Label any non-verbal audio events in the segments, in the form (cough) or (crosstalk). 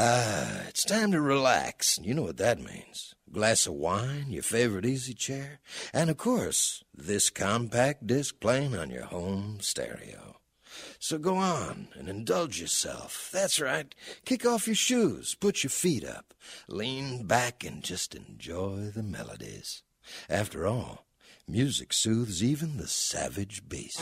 Ah, it's time to relax. You know what that means. A glass of wine, your favorite easy chair, and of course, this compact disc playing on your home stereo. So go on and indulge yourself. That's right. Kick off your shoes, put your feet up, lean back, and just enjoy the melodies. After all, music soothes even the savage beast.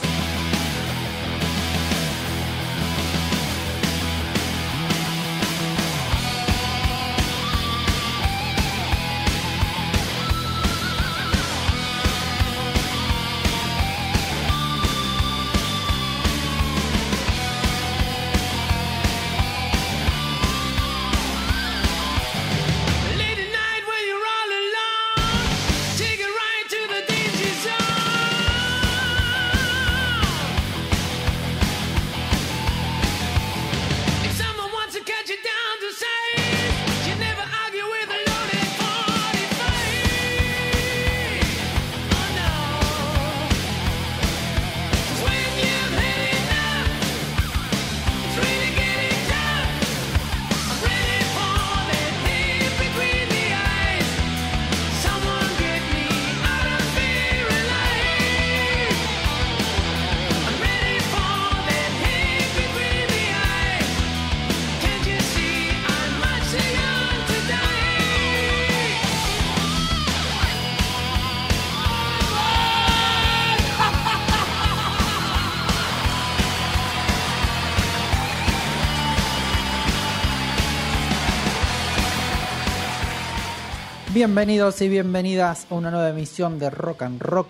Bienvenidos y bienvenidas a una nueva emisión de Rock and Rock,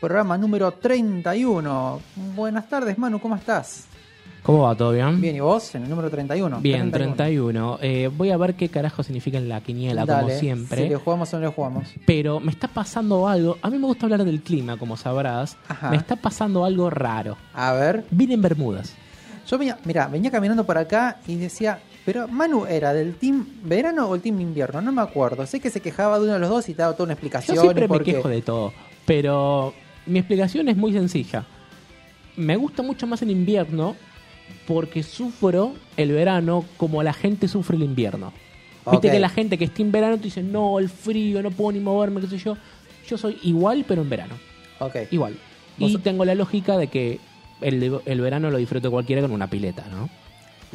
programa número 31. Buenas tardes, Manu, ¿cómo estás? ¿Cómo va? ¿Todo bien? Bien, ¿y vos? En el número 31. Bien, 31. Eh, voy a ver qué carajo significa en la quiniela, Dale, como siempre. Si le jugamos o no le jugamos. Pero me está pasando algo. A mí me gusta hablar del clima, como sabrás. Ajá. Me está pasando algo raro. A ver, Vine en Bermudas. yo venía, mira, venía caminando por acá y decía, pero Manu era del team verano o el team invierno, no me acuerdo. Sé que se quejaba de uno de los dos y te daba toda una explicación. Yo siempre me quejo de todo. Pero mi explicación es muy sencilla. Me gusta mucho más el invierno porque sufro el verano como la gente sufre el invierno. Viste que la gente que está en verano te dice, no, el frío, no puedo ni moverme, qué sé yo. Yo soy igual, pero en verano. Igual. Y tengo la lógica de que el, el verano lo disfruto cualquiera con una pileta, ¿no?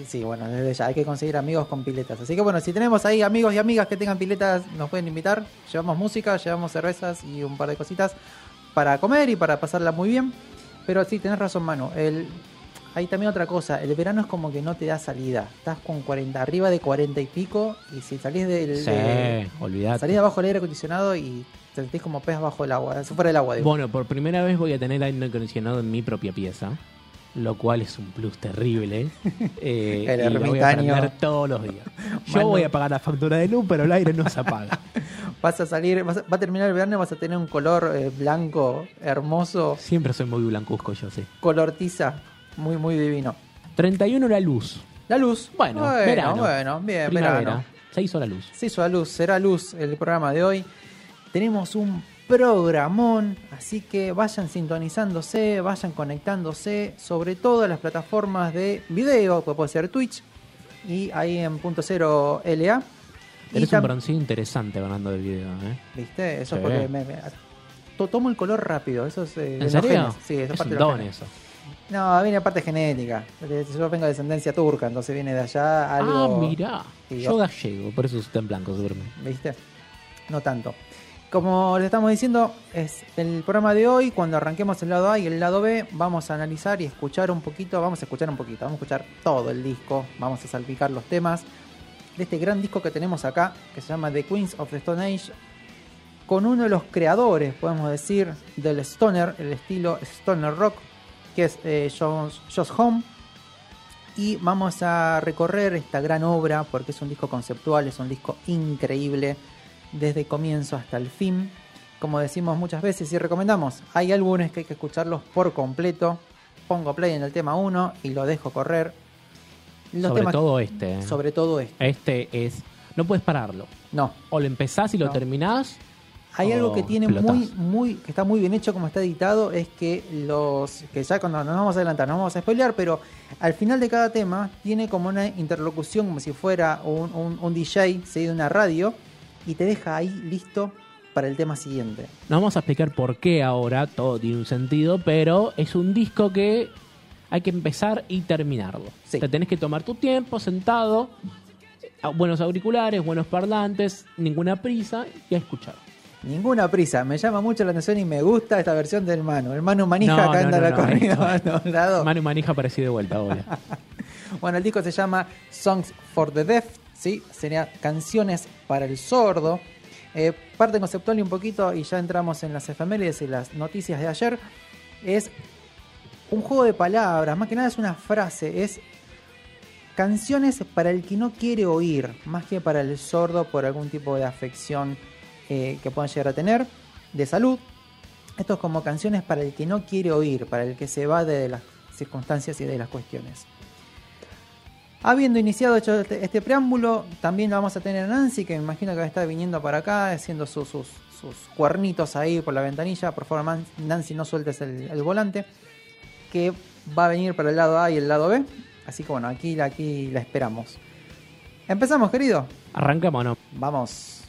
Sí, bueno, desde ya hay que conseguir amigos con piletas. Así que bueno, si tenemos ahí amigos y amigas que tengan piletas, nos pueden invitar. Llevamos música, llevamos cervezas y un par de cositas para comer y para pasarla muy bien. Pero sí, tenés razón, Manu. El... Hay también otra cosa, el verano es como que no te da salida. Estás con 40, arriba de 40 y pico, y si salís del. Sí, de- olvidate. salís de abajo del aire acondicionado y te sentís como pez bajo el agua, fuera del agua, digo. Bueno, por primera vez voy a tener aire acondicionado en mi propia pieza, lo cual es un plus terrible. Eh, (laughs) El y lo voy a aprender todos los días. (laughs) Yo voy a pagar la factura de luz, pero el aire no se apaga. (laughs) Vas a salir, vas a- va a terminar el verano y vas a tener un color eh, blanco, hermoso, Siempre soy muy blancuzco, yo sé. color tiza, muy, muy divino. 31 la luz. La luz. Bueno, bueno, verano. bueno, bien, Primavera. verano. Se hizo la luz. Se hizo la luz, será luz el programa de hoy. Tenemos un programón, así que vayan sintonizándose, vayan conectándose, sobre todo en las plataformas de video, que puede ser Twitch, y ahí en punto cero LA. Tenés un broncillo interesante ganando el video, ¿eh? ¿Viste? Eso es porque me, me- to- tomo el color rápido, eso es... eh, ¿En serio? Sí, eso es parte un don eso. No, viene parte genética. Yo vengo de descendencia turca, entonces viene de allá algo... Ah, mirá. Yo gallego, por eso está en blanco, seguramente. ¿Viste? No tanto. Como les estamos diciendo, es el programa de hoy, cuando arranquemos el lado A y el lado B, vamos a analizar y escuchar un poquito, vamos a escuchar un poquito, vamos a escuchar todo el disco, vamos a salpicar los temas de este gran disco que tenemos acá, que se llama The Queens of the Stone Age, con uno de los creadores, podemos decir, del stoner, el estilo stoner rock, que es eh, Josh, Josh Home. Y vamos a recorrer esta gran obra porque es un disco conceptual, es un disco increíble desde comienzo hasta el fin. Como decimos muchas veces y recomendamos, hay álbumes que hay que escucharlos por completo. Pongo play en el tema 1 y lo dejo correr. Los Sobre temas- todo este. ¿eh? sobre todo este. Este es. No puedes pararlo. No, O lo empezás y lo No. terminás, Hay algo que tiene muy, muy, que está muy bien hecho como está editado, es que los, que ya cuando nos vamos a adelantar, no vamos a spoilear, pero al final de cada tema tiene como una interlocución como si fuera un, un- un DJ, ¿sí? de una radio, y te deja ahí listo para el tema siguiente. No vamos a explicar por qué ahora, todo tiene un sentido, pero es un disco que hay que empezar y terminarlo. Sí. Te tenés que tomar tu tiempo sentado, a- buenos auriculares, buenos parlantes, ninguna prisa y a escuchar. Ninguna prisa, me llama mucho la atención y me gusta esta versión del Manu. El Manu manija No, acá no, anda no, la no, corrida (laughs) todos lados. Manu Manija apareció de vuelta, hola. (laughs) Bueno, el disco se llama Songs for the Deaf, ¿sí? Sería Canciones para el Sordo. Eh, parte conceptual y un poquito, y ya entramos en las efemérides y las noticias de ayer, es un juego de palabras, más que nada es una frase, es canciones para el que no quiere oír, más que para el sordo por algún tipo de afección eh, que puedan llegar a tener, de salud. Esto es como canciones para el que no quiere oír, para el que se va de las circunstancias y de las cuestiones. Habiendo iniciado hecho este, este preámbulo, también vamos a tener a Nancy, que me imagino que va a estar viniendo para acá, haciendo sus, sus, sus cuernitos ahí por la ventanilla. Por favor, Nancy, no sueltes el, el volante, que va a venir para el lado A y el lado B. Así que bueno, aquí, aquí la esperamos. Empezamos, querido. Arrancamos, ¿no? Vamos.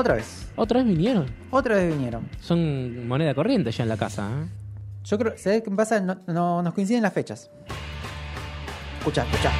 Otra vez. ¿Otra vez vinieron? Otra vez vinieron. Son moneda corriente ya en la casa, ¿eh? Yo creo, ¿sabes qué pasa? No, no- nos coinciden las fechas. Escucha, escucha.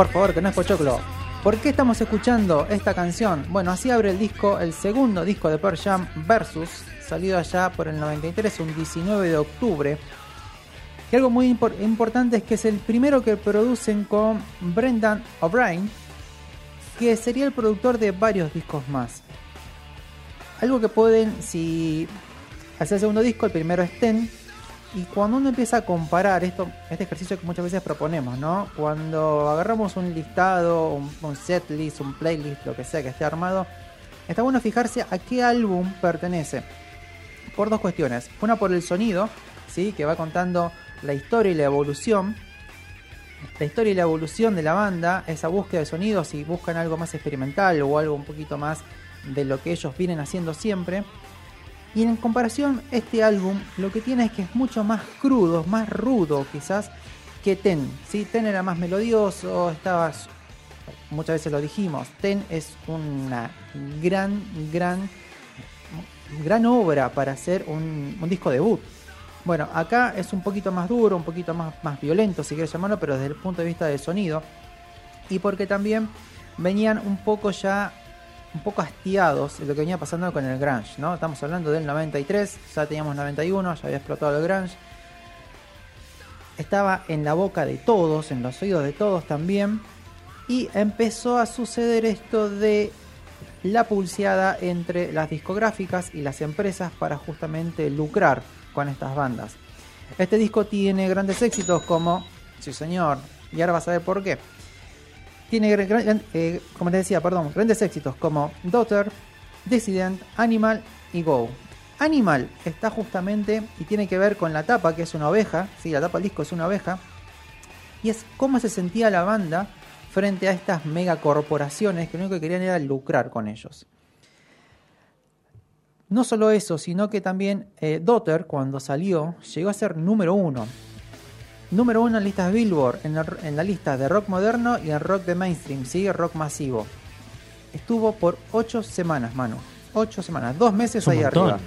Por favor, que no es Pochoclo. ¿Por qué estamos escuchando esta canción? Bueno, así abre el disco, el segundo disco de Pearl Jam, Versus, salido allá por el 93, un 19 de octubre. Y algo muy impor- importante es que es el primero que producen con Brendan O'Brien, que sería el productor de varios discos más. Algo que pueden, si hace el segundo disco, el primero es Ten, y cuando uno empieza a comparar esto, este ejercicio que muchas veces proponemos, ¿no? Cuando agarramos un listado, un, un setlist, un playlist, lo que sea que esté armado, está bueno fijarse a qué álbum pertenece. Por dos cuestiones. Una por el sonido, ¿sí? Que va contando la historia y la evolución. La historia y la evolución de la banda, esa búsqueda de sonidos, si buscan algo más experimental o algo un poquito más de lo que ellos vienen haciendo siempre. Y en comparación, este álbum lo que tiene es que es mucho más crudo, más rudo quizás que Ten. ¿sí? Ten era más melodioso, estaba, muchas veces lo dijimos, Ten es una gran, gran, gran obra para hacer un, un disco debut. Bueno, acá es un poquito más duro, un poquito más, más violento, si quieres llamarlo, pero desde el punto de vista del sonido. Y porque también venían un poco ya un poco hastiados de lo que venía pasando con el grunge, ¿no? Estamos hablando del 93, ya teníamos 91, ya había explotado el grunge. Estaba en la boca de todos, en los oídos de todos también. Y empezó a suceder esto de la pulseada entre las discográficas y las empresas para justamente lucrar con estas bandas. Este disco tiene grandes éxitos como, sí señor, y ahora vas a ver por qué. Tiene, eh, como te decía, perdón, grandes éxitos como Daughter, Dissident, Animal y Go. Animal está justamente y tiene que ver con la tapa, que es una oveja, sí, la tapa del disco es una oveja, y es cómo se sentía la banda frente a estas megacorporaciones que lo único que querían era lucrar con ellos. No solo eso, sino que también eh, Daughter, cuando salió, llegó a ser número uno. Número uno en listas Billboard, en la, en la lista de rock moderno y en rock de mainstream, ¿sí? rock masivo. Estuvo por 8 semanas, mano. Ocho semanas, dos meses ahí montón. arriba.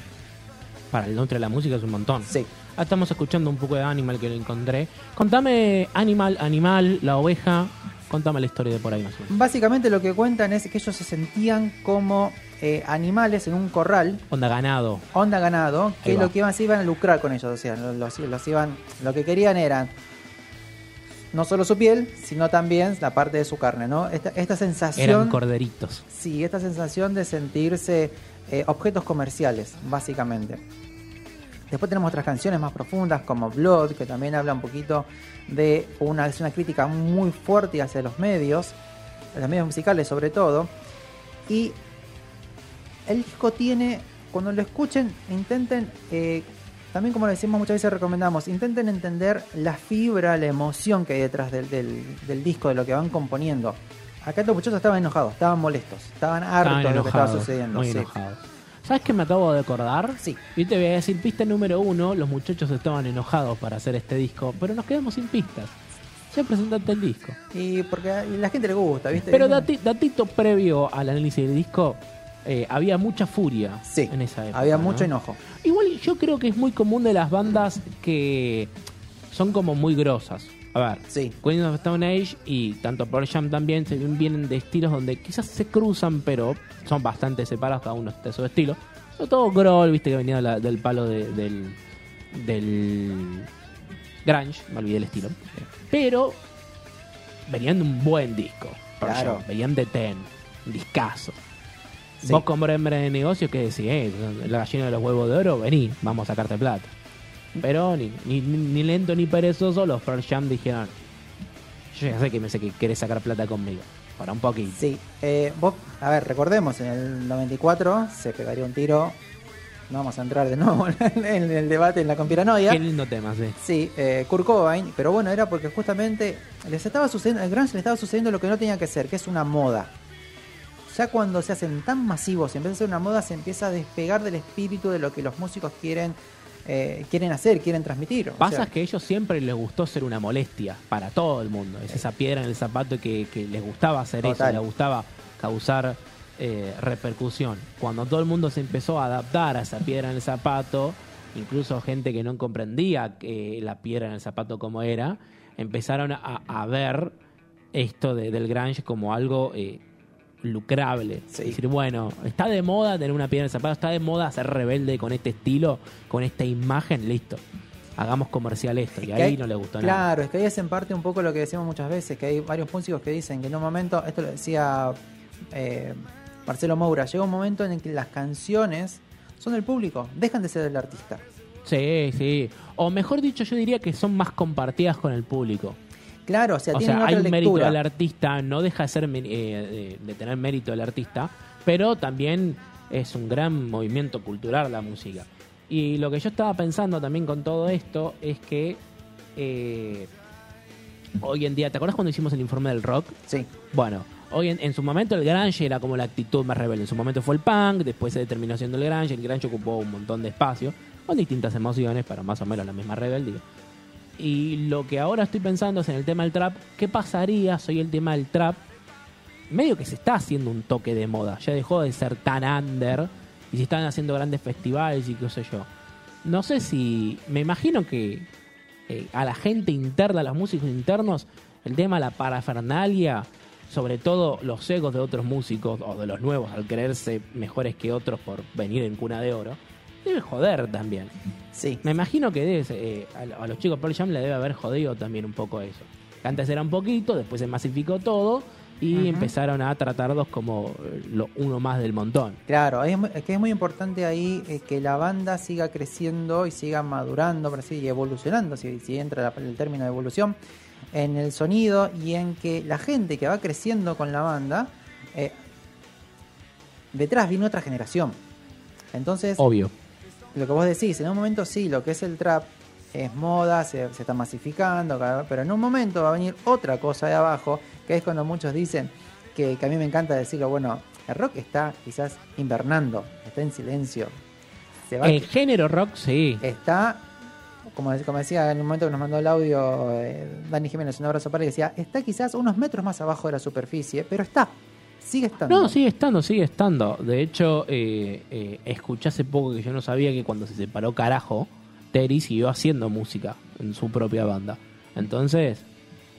Para el nombre de la música es un montón. Sí. Ah, estamos escuchando un poco de Animal que lo encontré. Contame Animal, Animal, la oveja. Contame la historia de por ahí más o menos. Básicamente lo que cuentan es que ellos se sentían como eh, animales en un corral, Onda ganado. onda ganado, que lo que iban, se iban a lucrar con ellos, o sea, los, los- los iban, lo que querían eran no solo su piel, sino también la parte de su carne, ¿no? Esta, esta sensación, Eran corderitos. sí, esta sensación de sentirse eh, objetos comerciales, básicamente. Después tenemos otras canciones más profundas como Blood, que también habla un poquito de una, es una crítica muy fuerte hacia los medios, los medios musicales sobre todo. Y el disco tiene, cuando lo escuchen, intenten, eh, también como decimos muchas veces recomendamos, intenten entender la fibra, la emoción que hay detrás del, del- del disco, de lo que van componiendo. Acá estos muchachos estaban enojados, estaban molestos, estaban hartos Estaban de lo que estaba sucediendo. Muy sí. enojados. ¿Sabes qué me acabo de acordar? Sí. Y te voy a decir, pista número uno, los muchachos estaban enojados para hacer este disco, pero nos quedamos sin pistas. Ya presentaste el disco. Y porque a la gente le gusta, ¿viste? Pero dati- datito previo al análisis del disco, eh, había mucha furia Sí, en esa época. había ¿no? mucho enojo. Igual yo creo que es muy común de las bandas que son como muy grosas. A ver, Sí. Queen of Stone Age y tanto Pearl Jam también se vienen de estilos donde quizás se cruzan, pero son bastante separados cada uno de su estilo. Sobre todo Grohl, viste que venía de la- del palo de- del, del grunge, me olvidé el estilo. Pero venían de un buen disco. Pearl Claro. Jam, venían de Ten, un discazo. Sí. Vos como hombre de negocio, ¿qué decís? Eh, la gallina de los huevos de oro, vení, vamos a sacarte plata. Pero ni, ni, ni lento ni perezoso, los Pearl Jam dijeron, yo ya sé que me sé que querés sacar plata conmigo. Para un poquito. Sí, eh, vos, a ver, recordemos, en el 94 se pegaría un tiro. No vamos a entrar de nuevo (laughs) en el debate en la conspiranoia. Qué lindo tema, sí. Sí, eh, Kurt Cobain, pero bueno, era porque justamente les estaba sucediendo, al grunge le estaba sucediendo lo que no tenía que ser, que es una moda. Ya cuando se hacen tan masivos y empieza a ser una moda, se empieza a despegar del espíritu de lo que los músicos quieren, eh, quieren hacer, quieren transmitir. O Pasa sea, que a ellos siempre les gustó ser una molestia para todo el mundo. Es esa piedra en el zapato que, que les gustaba hacer Total. eso, les gustaba causar eh, repercusión. Cuando todo el mundo se empezó a adaptar a esa piedra en el zapato, incluso gente que no comprendía que la piedra en el zapato como era, empezaron a, a ver esto de- del grunge como algo eh, lucrable. Sí. Es decir, bueno, está de moda tener una piedra en el zapato, está de moda ser rebelde con este estilo, con esta imagen, listo. Hagamos comercial esto. Y ahí hay- no le gustó Claro, nada. es que ahí es en parte un poco lo que decimos muchas veces, que hay varios músicos que dicen que en un momento, esto lo decía eh, Marcelo Moura, llega un momento en el que las canciones son del público, dejan de ser del artista. Sí, sí. O mejor dicho, yo diría que son más compartidas con el público. Claro, o sea, o tienen sea, hay un mérito lectura. del artista, no deja de ser men- eh, de, tener mérito del artista, pero también es un gran movimiento cultural la música. Y lo que yo estaba pensando también con todo esto es que eh, hoy en día, ¿te acuerdas cuando hicimos el informe del rock? Sí, Bueno, hoy en, en su momento el grunge era como la actitud más rebelde. En su momento fue el punk, después se terminó siendo el grunge. El grunge ocupó un montón de espacio, con distintas emociones, pero más o menos la misma rebeldía. Y lo que ahora estoy pensando es en el tema del trap. ¿Qué pasaría si hoy el tema del trap medio que se está haciendo un toque de moda? Ya dejó de ser tan under y se están haciendo grandes festivales y qué sé yo. No sé si... Me imagino que eh, a la gente interna, a los músicos internos, el tema de la parafernalia, sobre todo los egos de otros músicos o de los nuevos al creerse mejores que otros por venir en cuna de oro, debe joder también. sí. Me imagino que debe, ser, eh, a, lo- a los chicos Pearl Jam le debe haber jodido también un poco eso. Antes era un poquito, después se masificó todo y empezaron a tratarlos como eh, lo, uno más del montón. Claro, es, que es muy importante ahí eh, que la banda siga creciendo y siga madurando, por así, y evolucionando, si, si entra la- el término de evolución, en el sonido y en que la gente que va creciendo con la banda, eh, detrás viene otra generación. Entonces, Obvio. Lo que vos decís, en un momento sí, lo que es el trap es moda, se, se está masificando, pero en un momento va a venir otra cosa de abajo, que es cuando muchos dicen, que, que a mí me encanta decirlo, bueno, el rock está quizás invernando, está en silencio. Se va, El género rock, sí. está, como, como decía en un momento que nos mandó el audio eh, Dani Jiménez, un abrazo para él, decía, está quizás unos metros más abajo de la superficie, pero está. Sigue estando. No, sigue estando, sigue estando. De hecho, eh, eh, escuché hace poco que yo no sabía que cuando se separó Carajo, Terry siguió haciendo música en su propia banda. Entonces,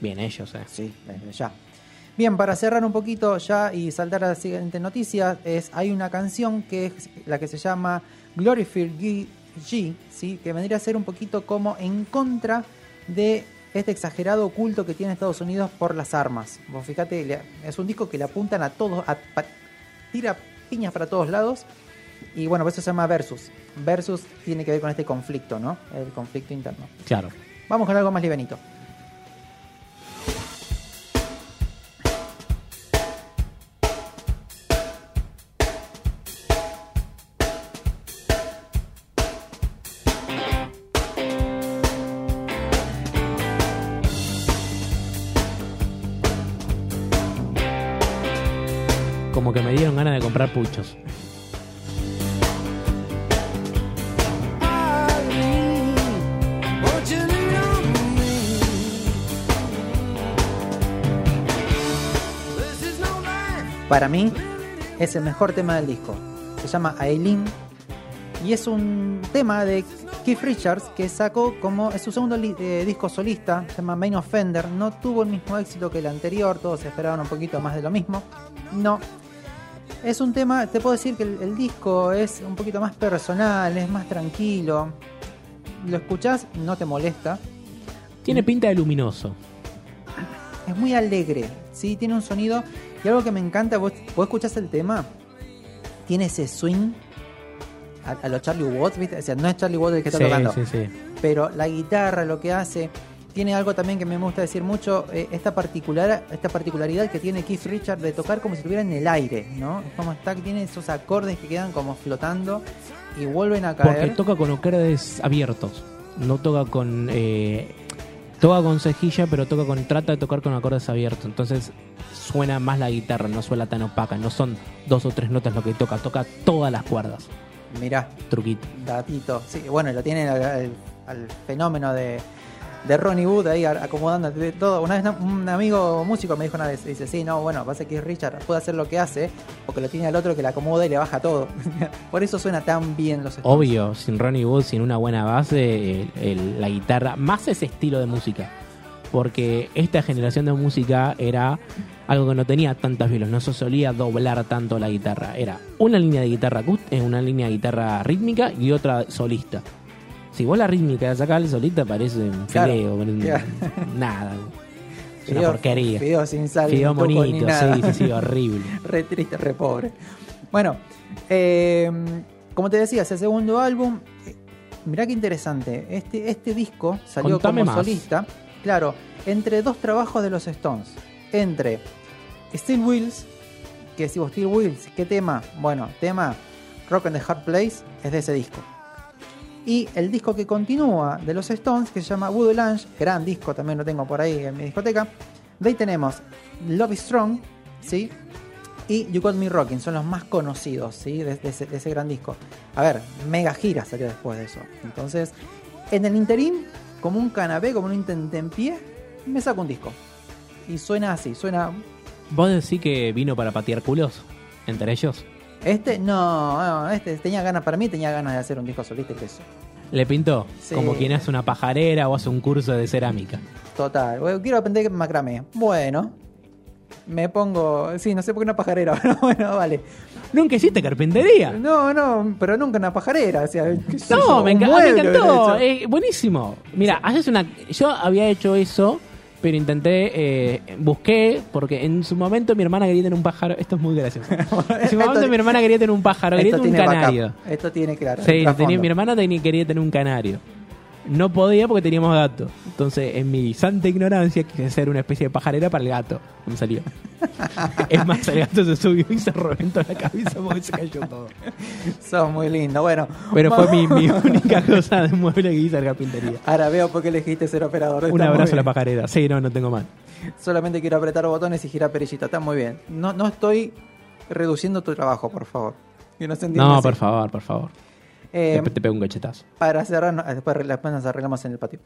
bien ellos, eh. Sí, desde ya. Bien, para cerrar un poquito ya y saltar a la siguiente noticia, es, hay una canción que es la que se llama Glorified G, G, ¿sí? que vendría a ser un poquito como en contra de este exagerado culto que tiene Estados Unidos por las armas. Vos fíjate, es un disco que le apuntan a todos, a- pa- tira piñas para todos lados. Y bueno, por eso se llama Versus. Versus tiene que ver con este conflicto, ¿no? El conflicto interno. Claro. Vamos con algo más livenito. Comprar. Para mí es el mejor tema del disco. Se llama Aileen y es un tema de Keith Richards que sacó como es su segundo eh, disco solista, se llama Main Offender. No tuvo el mismo éxito que el anterior, todos esperaban un poquito más de lo mismo. No. Es un tema, te puedo decir que el, el disco es un poquito más personal, es más tranquilo. Lo escuchás, no te molesta. Tiene pinta de luminoso. Es muy alegre, ¿sí? Tiene un sonido. Y algo que me encanta, vos, vos escuchás el tema, tiene ese swing a, a los Charlie Watts, ¿viste? O sea, no es Charlie Watts el que está Sí, tocando, sí, sí. pero la guitarra, lo que hace, tiene algo también que me gusta decir mucho, eh, esta, particular, esta particularidad que tiene Keith Richards de tocar como si estuviera en el aire, ¿no? Es como está, que tiene esos acordes que quedan como flotando y vuelven a Porque caer. toca con acordes abiertos. No toca con. eh, toca con cejilla, pero toca con. Trata de tocar con acordes abiertos. Entonces suena más la guitarra, no suena tan opaca. No son dos o tres notas lo que toca. Toca todas las cuerdas. Mirá, Truquito. datito. Sí, bueno, lo tiene al- al fenómeno de, de Ronnie Wood ahí a- acomodando de todo. Una vez un amigo músico me dijo una vez, dice, sí, no, bueno, pasa que Richard puede hacer lo que hace, porque lo tiene al otro que le acomoda y le baja todo. (laughs) Por eso suena tan bien los Stones. Obvio, sin Ronnie Wood, sin una buena base, la guitarra, más ese estilo de música. Porque esta generación de música era algo que no tenía tantas violas, no se solía doblar tanto la guitarra. Era una línea de guitarra acúst- eh, una línea de guitarra rítmica y otra solista. Si vos la rítmica la sacás, el solista parece un Claro, nada. Es una porquería. Fideo sin sal, Fideo ni nada. sí, sí, sí, horrible. (laughs) re triste, re pobre. Bueno, eh, como te decía, ese segundo álbum, eh, mirá qué interesante. Este, este disco salió Contame como más. solista, claro, entre dos trabajos de los Stones. Entre Steel Wheels, que decimos Steel Wheels, ¿qué tema? Bueno, tema Rock and the Hard Place es de ese disco. Y el disco que continúa de los Stones, que se llama Voodoo Lounge, gran disco, también lo tengo por ahí en mi discoteca. De ahí tenemos Love is Strong, ¿sí? Y You Got Me Rocking, son los más conocidos, ¿sí? De, de ese, de ese gran disco. A ver, mega gira salió después de eso. Entonces, en el interín, como un canapé, como un intentempié, me saco un disco. Y suena así, suena... ¿Vos decís que vino para patear culos? Entre ellos. Este, no, no, este tenía ganas, para mí tenía ganas de hacer un disco solista y que eso. Le pintó Sí. como quien hace una pajarera o hace un curso de cerámica. Total, bueno, quiero aprender macramé. Bueno, me pongo. Sí, no sé por qué una pajarera, (laughs) pero bueno, vale. Nunca hiciste carpintería. No, no, pero nunca una pajarera. O sea, No, me, enca- mueble me encantó. eh, buenísimo. Mira, haces una. Yo había hecho eso, pero intenté. eh, busqué, porque en su momento mi hermana quería tener un pájaro. Esto es muy gracioso. (laughs) En su momento mi hermana quería tener un pájaro, quería tener un backup. canario. Esto tiene claro. Sí, tenía- mi hermana tenía, quería tener un canario. No podía porque teníamos gato. Entonces, en mi santa ignorancia, quise hacer una especie de pajarera para el gato. No me salió. es más, el gato se subió y se reventó la cabeza porque se cayó todo. Sos muy lindo. Bueno, Pero fue mi, mi única cosa de mueble que hice en carpintería. Ahora veo por qué elegiste ser operador. Un abrazo a la pajarera. Sí, no, no tengo más. Solamente quiero apretar botones y girar perillita. Está muy bien. No, no estoy reduciendo tu trabajo, por favor. Que no se No, por favor, por favor. Eh, te pego un cachetazo. para cerrar, después, después nos arreglamos en el patio.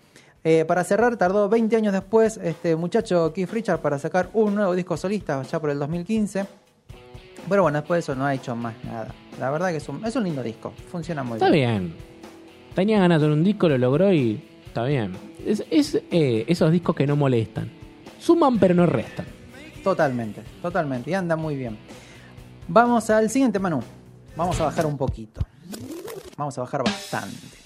Eh, para cerrar, tardó 20 años después este muchacho Keith Richards para sacar un nuevo disco solista, ya por el 2015. Pero bueno, después de eso no ha hecho más nada. La verdad que es un, es un lindo disco. Funciona muy Está bien. bien. Tenía ganas de un disco, lo logró y está bien. Es, es, eh, esos discos que no molestan. Suman pero no restan. Totalmente, totalmente. Y anda muy bien. Vamos al siguiente Manu. Vamos a bajar un poquito. Vamos a bajar bastante.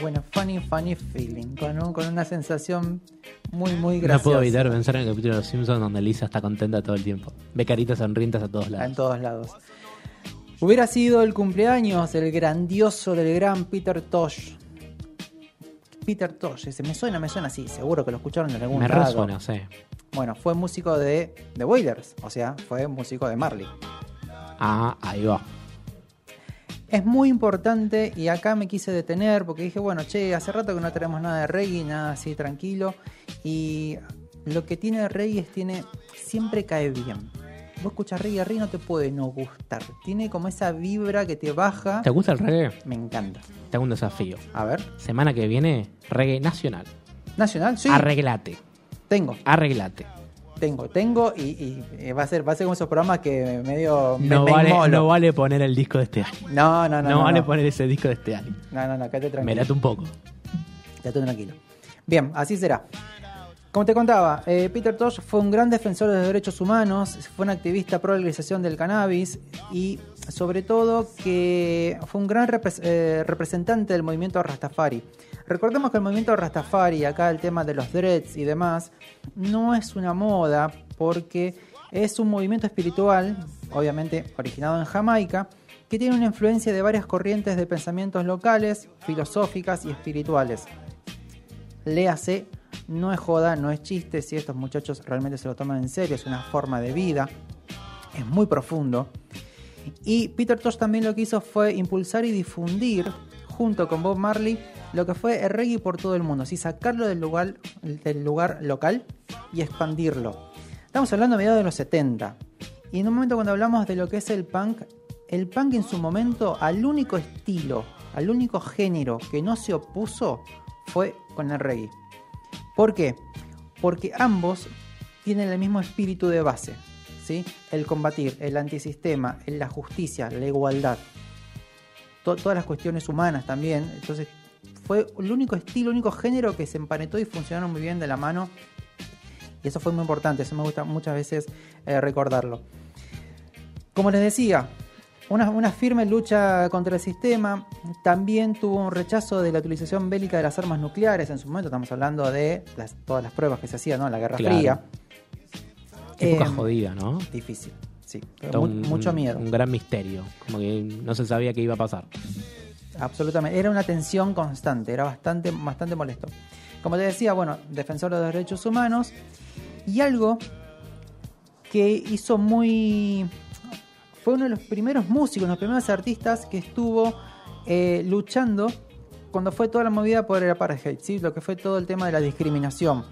Bueno, funny, funny feeling. Con, un- con una sensación muy, muy No graciosa. puedo evitar pensar en el capítulo de Los Simpsons donde Lisa está contenta todo el tiempo. Ve caritas sonrientes a todos en lados. todos lados. Hubiera sido el cumpleaños del grandioso, del gran Peter Tosh. Peter Tosh, ese me suena, me suena así, seguro que lo escucharon en algún Me lado. resuena, sí. Bueno, fue músico de The Wailers, o sea, fue músico de Marley. Ah, ahí va. Es muy importante y acá me quise detener porque dije, bueno, che, hace rato que no tenemos nada de reggae, nada así tranquilo. Y lo que tiene reggae es tiene, siempre cae bien. Vos escuchas reggae, reggae no te puede no gustar. Tiene como esa vibra que te baja. ¿Te gusta el reggae? Me encanta. Te hago un desafío. A ver, Semana que viene, reggae nacional. Nacional, sí. Arreglate. tengo, Arreglate. Tengo, tengo y, y, eh, va a ser, va a ser como esos programas que medio me, No me vale, inmolo. no vale poner el disco de este año. no, no, no, No, no, vale no. poner ese disco de este año. No, no, no, quédate tranquilo. Mirate un poco. Ya estoy tranquilo. Bien, así será. Como te contaba, eh, Peter Tosh fue un gran defensor de los derechos humanos, fue un activista pro legalización del cannabis y sobre todo que fue un gran eh, representante del movimiento Rastafari. Recordemos que el movimiento Rastafari, acá el tema de los dreads y demás, no es una moda porque es un movimiento espiritual, obviamente originado en Jamaica, que tiene una influencia de varias corrientes de pensamientos locales, filosóficas y espirituales. Léase, no es joda, no es chiste, si estos muchachos realmente se lo toman en serio, es una forma de vida, es muy profundo. Y Peter Tosh también lo que hizo fue impulsar y difundir, junto con Bob Marley, lo que fue el reggae por todo el mundo, así sacarlo del lugar, del lugar local y expandirlo. Estamos hablando a mediados de los 70. Y en un momento cuando hablamos de lo que es el punk, el punk en su momento al único estilo, al único género que no se opuso fue con el reggae. ¿Por qué? Porque ambos tienen el mismo espíritu de base, ¿sí? El combatir, el antisistema, la justicia, la igualdad. To- todas las cuestiones humanas también. Entonces, fue el único estilo, el único género que se empanetó y funcionaron muy bien de la mano. Y eso fue muy importante, eso me gusta muchas veces eh, recordarlo. Como les decía, una, una firme lucha contra el sistema, también tuvo un rechazo de la utilización bélica de las armas nucleares, en su momento estamos hablando de las- todas las pruebas que se hacían ¿no? en la Guerra Claro. Fría. Época Eh, jodida, ¿no? Difícil, sí, mu- mucho miedo. Un gran misterio. Como que no se sabía qué iba a pasar. Absolutamente. Era una tensión constante, era bastante, bastante molesto. Como te decía, bueno, defensor de los derechos humanos. Y algo que hizo muy. Fue uno de los primeros músicos, los primeros artistas que estuvo eh, luchando cuando fue toda la movida por el apartheid, ¿sí? lo que fue todo el tema de la discriminación.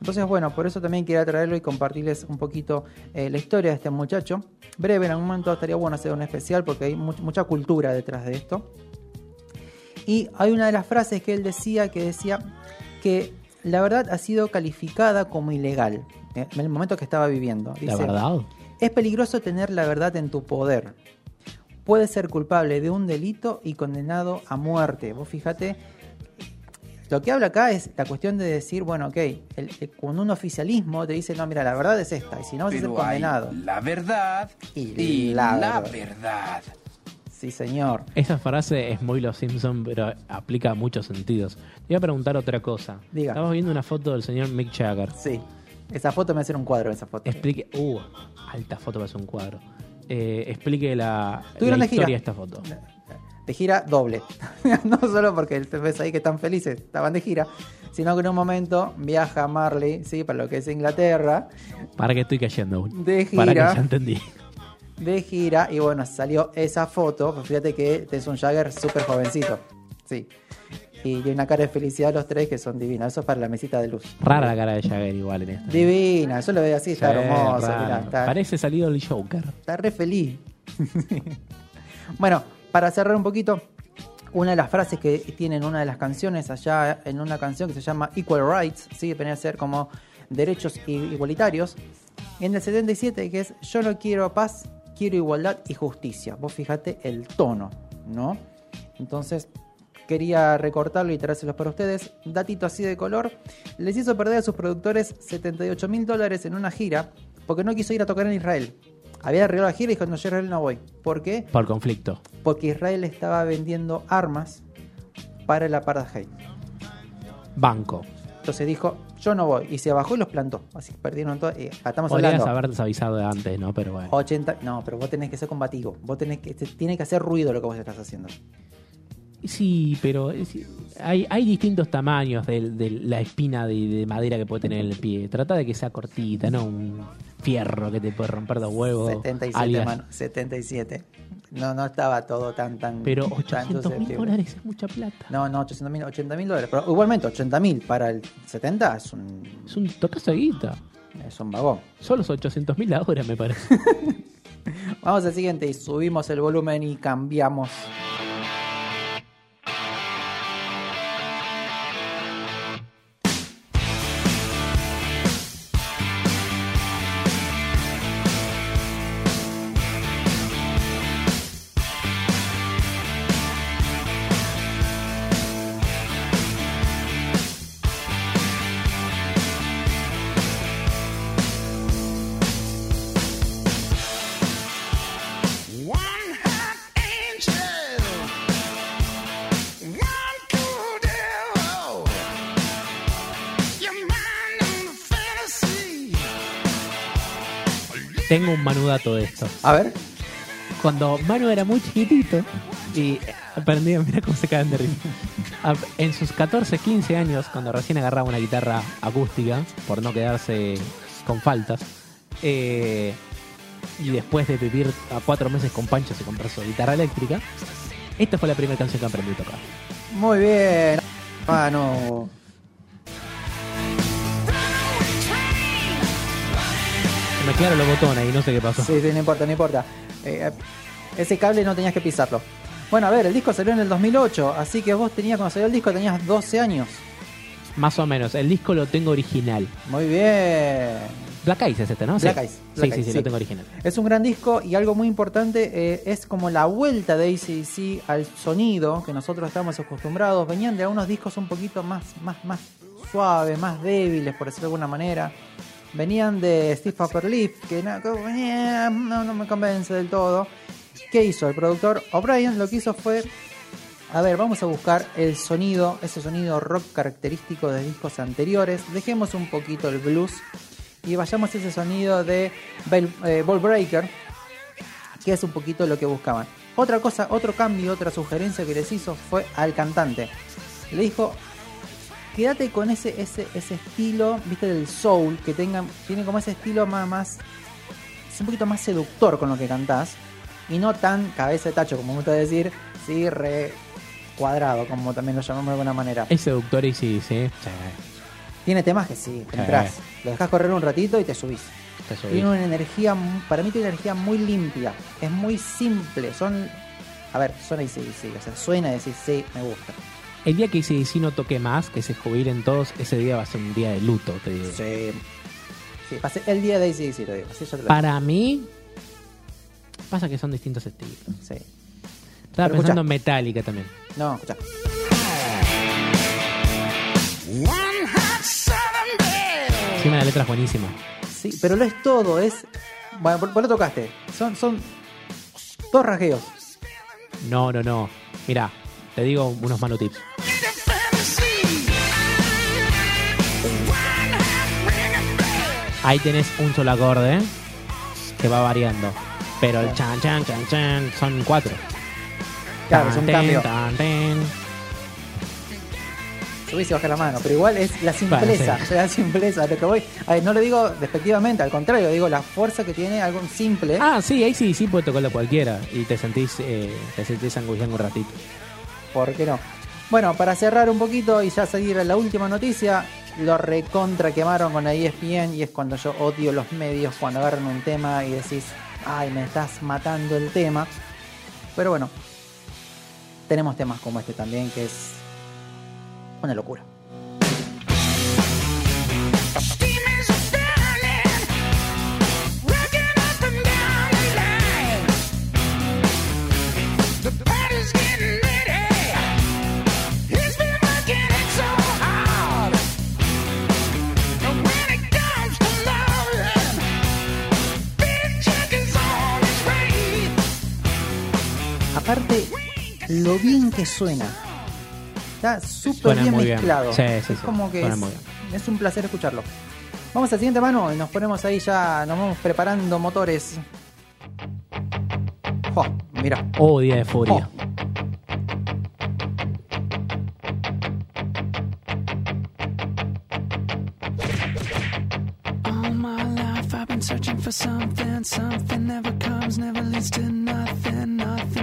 Entonces, bueno, por eso también quería traerlo y compartirles un poquito eh, la historia de este muchacho. Breve, en algún momento estaría bueno hacer un especial porque hay mu- mucha cultura detrás de esto. Y hay una de las frases que él decía que decía que la verdad ha sido calificada como ilegal eh, en el momento que estaba viviendo. La verdad. Es peligroso tener la verdad en tu poder. Puedes ser culpable de un delito y condenado a muerte. Vos fíjate, lo que habla acá es la cuestión de decir, bueno, ok, el- el- cuando un oficialismo te dice, no, mira, la verdad es esta, y si no vas a ser hay condenado. la verdad Y y, la la, verdad. verdad. Sí, señor. Esa frase es muy Los Simpson, pero aplica a muchos sentidos. Te voy a preguntar otra cosa. Diga. Estamos viendo una foto del señor Mick Jagger. Sí. Esa foto me va a hacer un cuadro, esa foto. Explique. Uh, alta foto para hacer un cuadro. Eh, explique la, la Tuvieron de historia gira. de esta foto. de gira doble. (laughs) no solo porque te ves ahí que están felices, estaban de gira, sino que en un momento viaja Marley, sí, para lo que es Inglaterra, Para que estoy cayendo. De Para que gira. ya entendí. de gira, y bueno, salió esa foto. Fíjate que es un Jagger súper jovencito. Sí. Y, y una cara de felicidad los tres que son divinas. Eso es para la mesita de luz. Rara la cara de Jagger igual en esta. Divina, yo lo veo así, está Sí, hermoso. mirá, está, Parece salido el Joker. está re feliz. (laughs) bueno, para cerrar un poquito, una de las frases que tienen una de las canciones allá en una canción que se llama Equal Rights, ¿sí? que a ser como derechos igualitarios. En el 77 que es Yo no quiero paz, quiero igualdad y justicia. Vos fíjate el tono, ¿no? Entonces quería recortarlo y traérselos para ustedes. Datito así de color. Les hizo perder a sus productores 78 mil dólares en una gira porque no quiso ir a tocar en Israel. Había arreglado la gira y dijo, no, yo a Israel no voy. ¿Por qué? Por conflicto. Porque Israel estaba vendiendo armas para el apartheid. Banco. Entonces dijo, yo no voy. Y se bajó y los plantó. Así que perdieron todo. eh, estamos Podrías hablando. avisado de antes, ¿no? Pero bueno. 80, no, pero vos tenés que ser combativo. Vos tenés que, te- tiene que hacer ruido lo que vos estás haciendo. Sí, pero es- hay, hay distintos tamaños de, de la espina de, de madera que puede tener en el pie. Trata de que sea cortita, no un fierro que te puede romper dos huevos. 77, alias. mano. 77. No, no estaba todo tan, tan. Pero tan 800 mil dólares es mucha plata. No, no, 800 mil, 80 mil dólares. Pero igualmente, 80 mil para el 70 es un, Es un tocazo de guita. es un vagón. Solo 800 mil ahora, me parece. (laughs) Vamos al siguiente y subimos el volumen y cambiamos. Tengo un manudato de esto. A ver. Cuando Manu era muy chiquitito y aprendí, mira cómo se caen de risa. En sus 14, 15 años, cuando recién agarraba una guitarra acústica, por no quedarse con faltas, eh, y después de vivir a cuatro meses con Pancho se compró su guitarra eléctrica, esta fue la primera canción que aprendí a tocar. Muy bien. Ah, no. Me claro los botones y no sé qué pasó. Sí, sí, no importa, no importa. Eh, ese cable no tenías que pisarlo. Bueno, a ver, el disco salió en el 2008, así que vos tenías, cuando salió el disco, tenías 12 años. Más o menos, el disco lo tengo original. Muy bien. Black Eyes es este, ¿no? Black sí. Eyes, Sí, Black sí, Eyes, sí, sí. lo tengo original. Es un gran disco y algo muy importante eh, es como la vuelta de ACDC al sonido que nosotros estamos acostumbrados. Venían de unos discos un poquito más, más, más suaves, más débiles, por decirlo de alguna manera. Venían de Steve Upper Leaf, que no, que, eh, no, no me convence del todo. ¿Qué hizo? El productor O'Brien lo que hizo fue a ver, vamos a buscar el sonido, ese sonido rock característico de discos anteriores. Dejemos un poquito el blues y vayamos a ese sonido de Bell, eh, Ball Breaker, que es un poquito lo que buscaban. Otra cosa, otro cambio, otra sugerencia que les hizo fue al cantante. Le dijo, quédate con ese, ese, ese estilo, viste, del soul, que tenga, tiene como ese estilo más, más, es un poquito más seductor con lo que cantás. Y no tan cabeza de tacho, como me gusta decir, sí, re cuadrado, como también lo llamamos de alguna manera. Es seductor y sí, sí. sí. Tiene temas que sí, entras, lo dejas correr un ratito y te subís. Te subís. Tiene una energía, para mí tiene una energía muy limpia, es muy simple, son, a ver, suena y sí, sí, o sea, suena y decir, sí, me gusta. El día que ACDC no toque más, que se jubilen todos, ese día va a ser un día de luto, te digo. Sí. Sí, pasé el día de ACDC, lo digo, así yo te lo Para mí, pasa que son distintos estilos. Sí. Estaba Pero pensando escuchá. en Metallica también. No, escucha. Encima la letra es buenísima. Sí, pero no es todo, es. Bueno, por lo tocaste. Son, son dos rasgueos. No, no, no. Mira, te digo unos mano tips. The fantasy. One hot ringing bell. Ahí tenés un solo acorde que va variando. Pero el chan, chan, chan, chan son cuatro. Claro, es un cambio. tan. Subís y bajás la mano. Pero igual es la simpleza. Bueno, sí. La simpleza. Lo que voy. a ver, no lo digo despectivamente, al contrario, digo la fuerza que tiene algo simple. Ah, sí, ahí sí, sí puede tocarlo cualquiera. Y te sentís, eh, te sentís angustiando un ratito. ¿Por qué no? Bueno, para cerrar un poquito y ya seguir la última noticia, lo recontra quemaron con la ESPN y es cuando yo odio los medios cuando agarran un tema y decís, ay, me estás matando el tema. Pero bueno, tenemos temas como este también que es una locura. Aparte, lo bien que suena. Está súper bien muy bien. mezclado. Sí, sí, es sí. como que es, es un placer escucharlo. Vamos al siguiente mano y nos ponemos ahí ya, nos vamos preparando motores. Oh, mira. Oh, día de furia. Oh. All my life I've been searching for something, something never comes, never leads to nothing,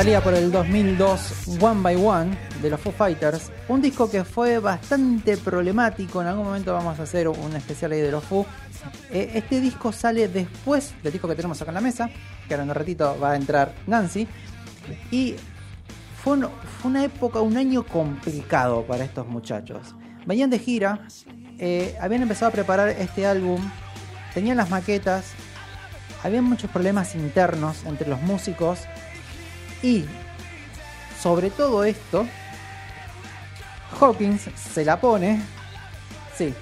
Salía por el 2002 One by One de los Foo Fighters, un disco que fue bastante problemático. En algún momento vamos a hacer un especial ahí de los Foo. Eh, este disco sale después del disco que tenemos acá en la mesa, que ahora en un ratito va a entrar Nancy. Y fue, un- fue una época, un año complicado para estos muchachos. Venían de gira, eh, habían empezado a preparar este álbum, tenían las maquetas, había muchos problemas internos entre los músicos y sobre todo esto, Hawkins se la pone, sí,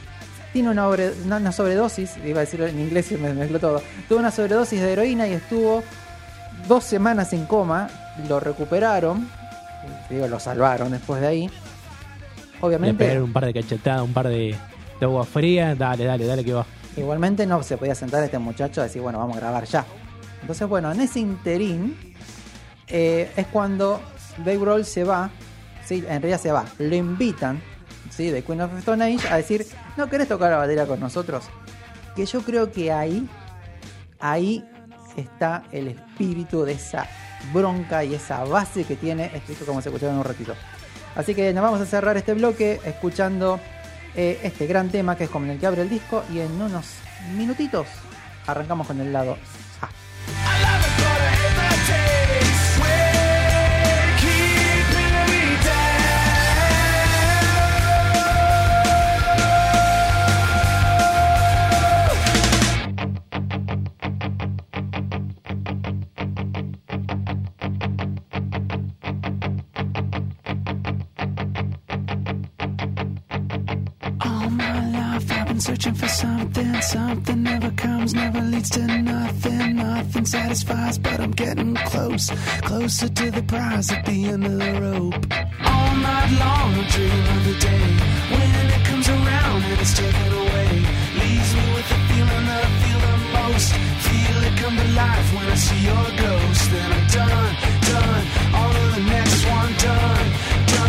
tiene una, obre- una- una sobredosis, iba a decirlo en inglés y me mezcló todo, tuvo una sobredosis de heroína y estuvo dos semanas en coma, lo recuperaron, digo, lo salvaron después de ahí. Le Obviamente, pegaron un par de cachetadas, un par de, de agua fría. Dale, dale, dale que va. igualmente no se podía sentar este muchacho a decir, bueno, vamos a grabar ya. Entonces, bueno, en ese interín eh, es cuando Dave Grohl se va, sí, en realidad se va, lo invitan, sí, de Queen of Stone Age a decir, ¿no querés tocar la batería con nosotros? Que yo creo que ahí, ahí está el espíritu de esa bronca y esa base que tiene disco como se escucharon en un ratito. Así que nos vamos a cerrar este bloque escuchando eh, este gran tema que es como el que abre el disco y en unos minutitos arrancamos con el lado something. Never comes, never leads to nothing. Nothing satisfies, but I'm getting close. Closer to the prize at the end of the rope. All night long I dream of the day when it comes around and it's taken away. Leaves me with the feeling that I feel the most. Feel it come to life when I see your ghost. Then I'm done, done. On to the next one, done, done.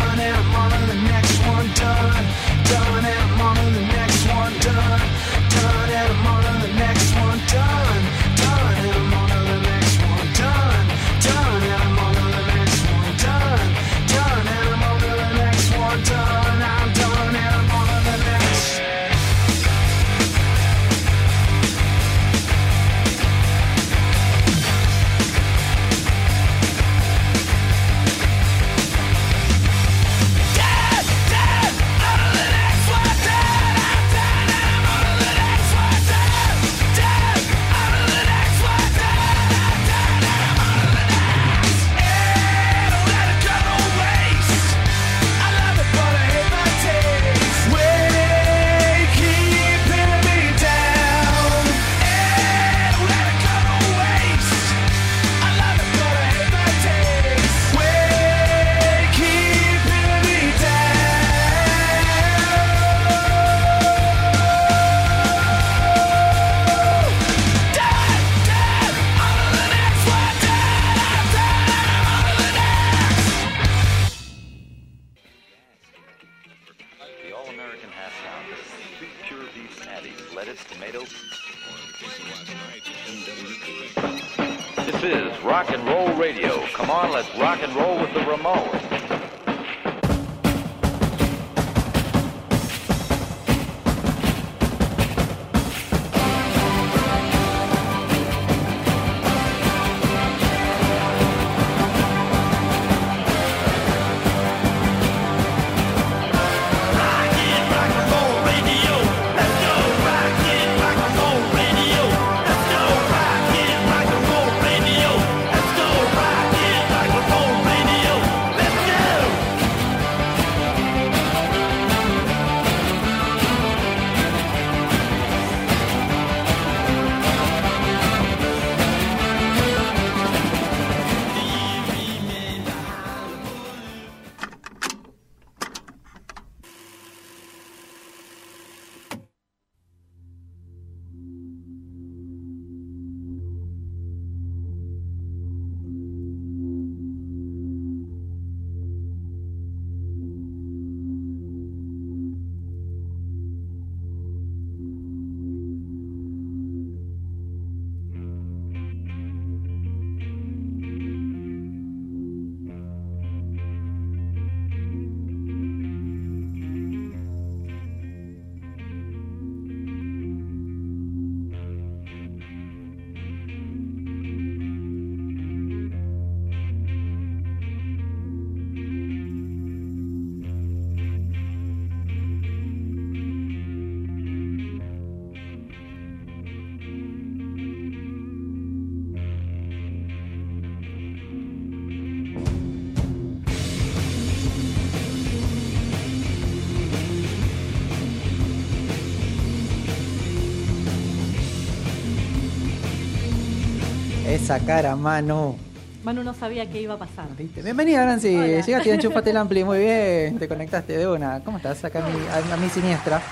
Esa cara, Manu. Manu no sabía qué iba a pasar. ¿Viste? Bienvenida, Nancy. Hola. Llegaste y enchufaste el (laughs) ampli. Muy bien. Te conectaste de una. ¿Cómo estás? Acá a mi, a, a mi siniestra.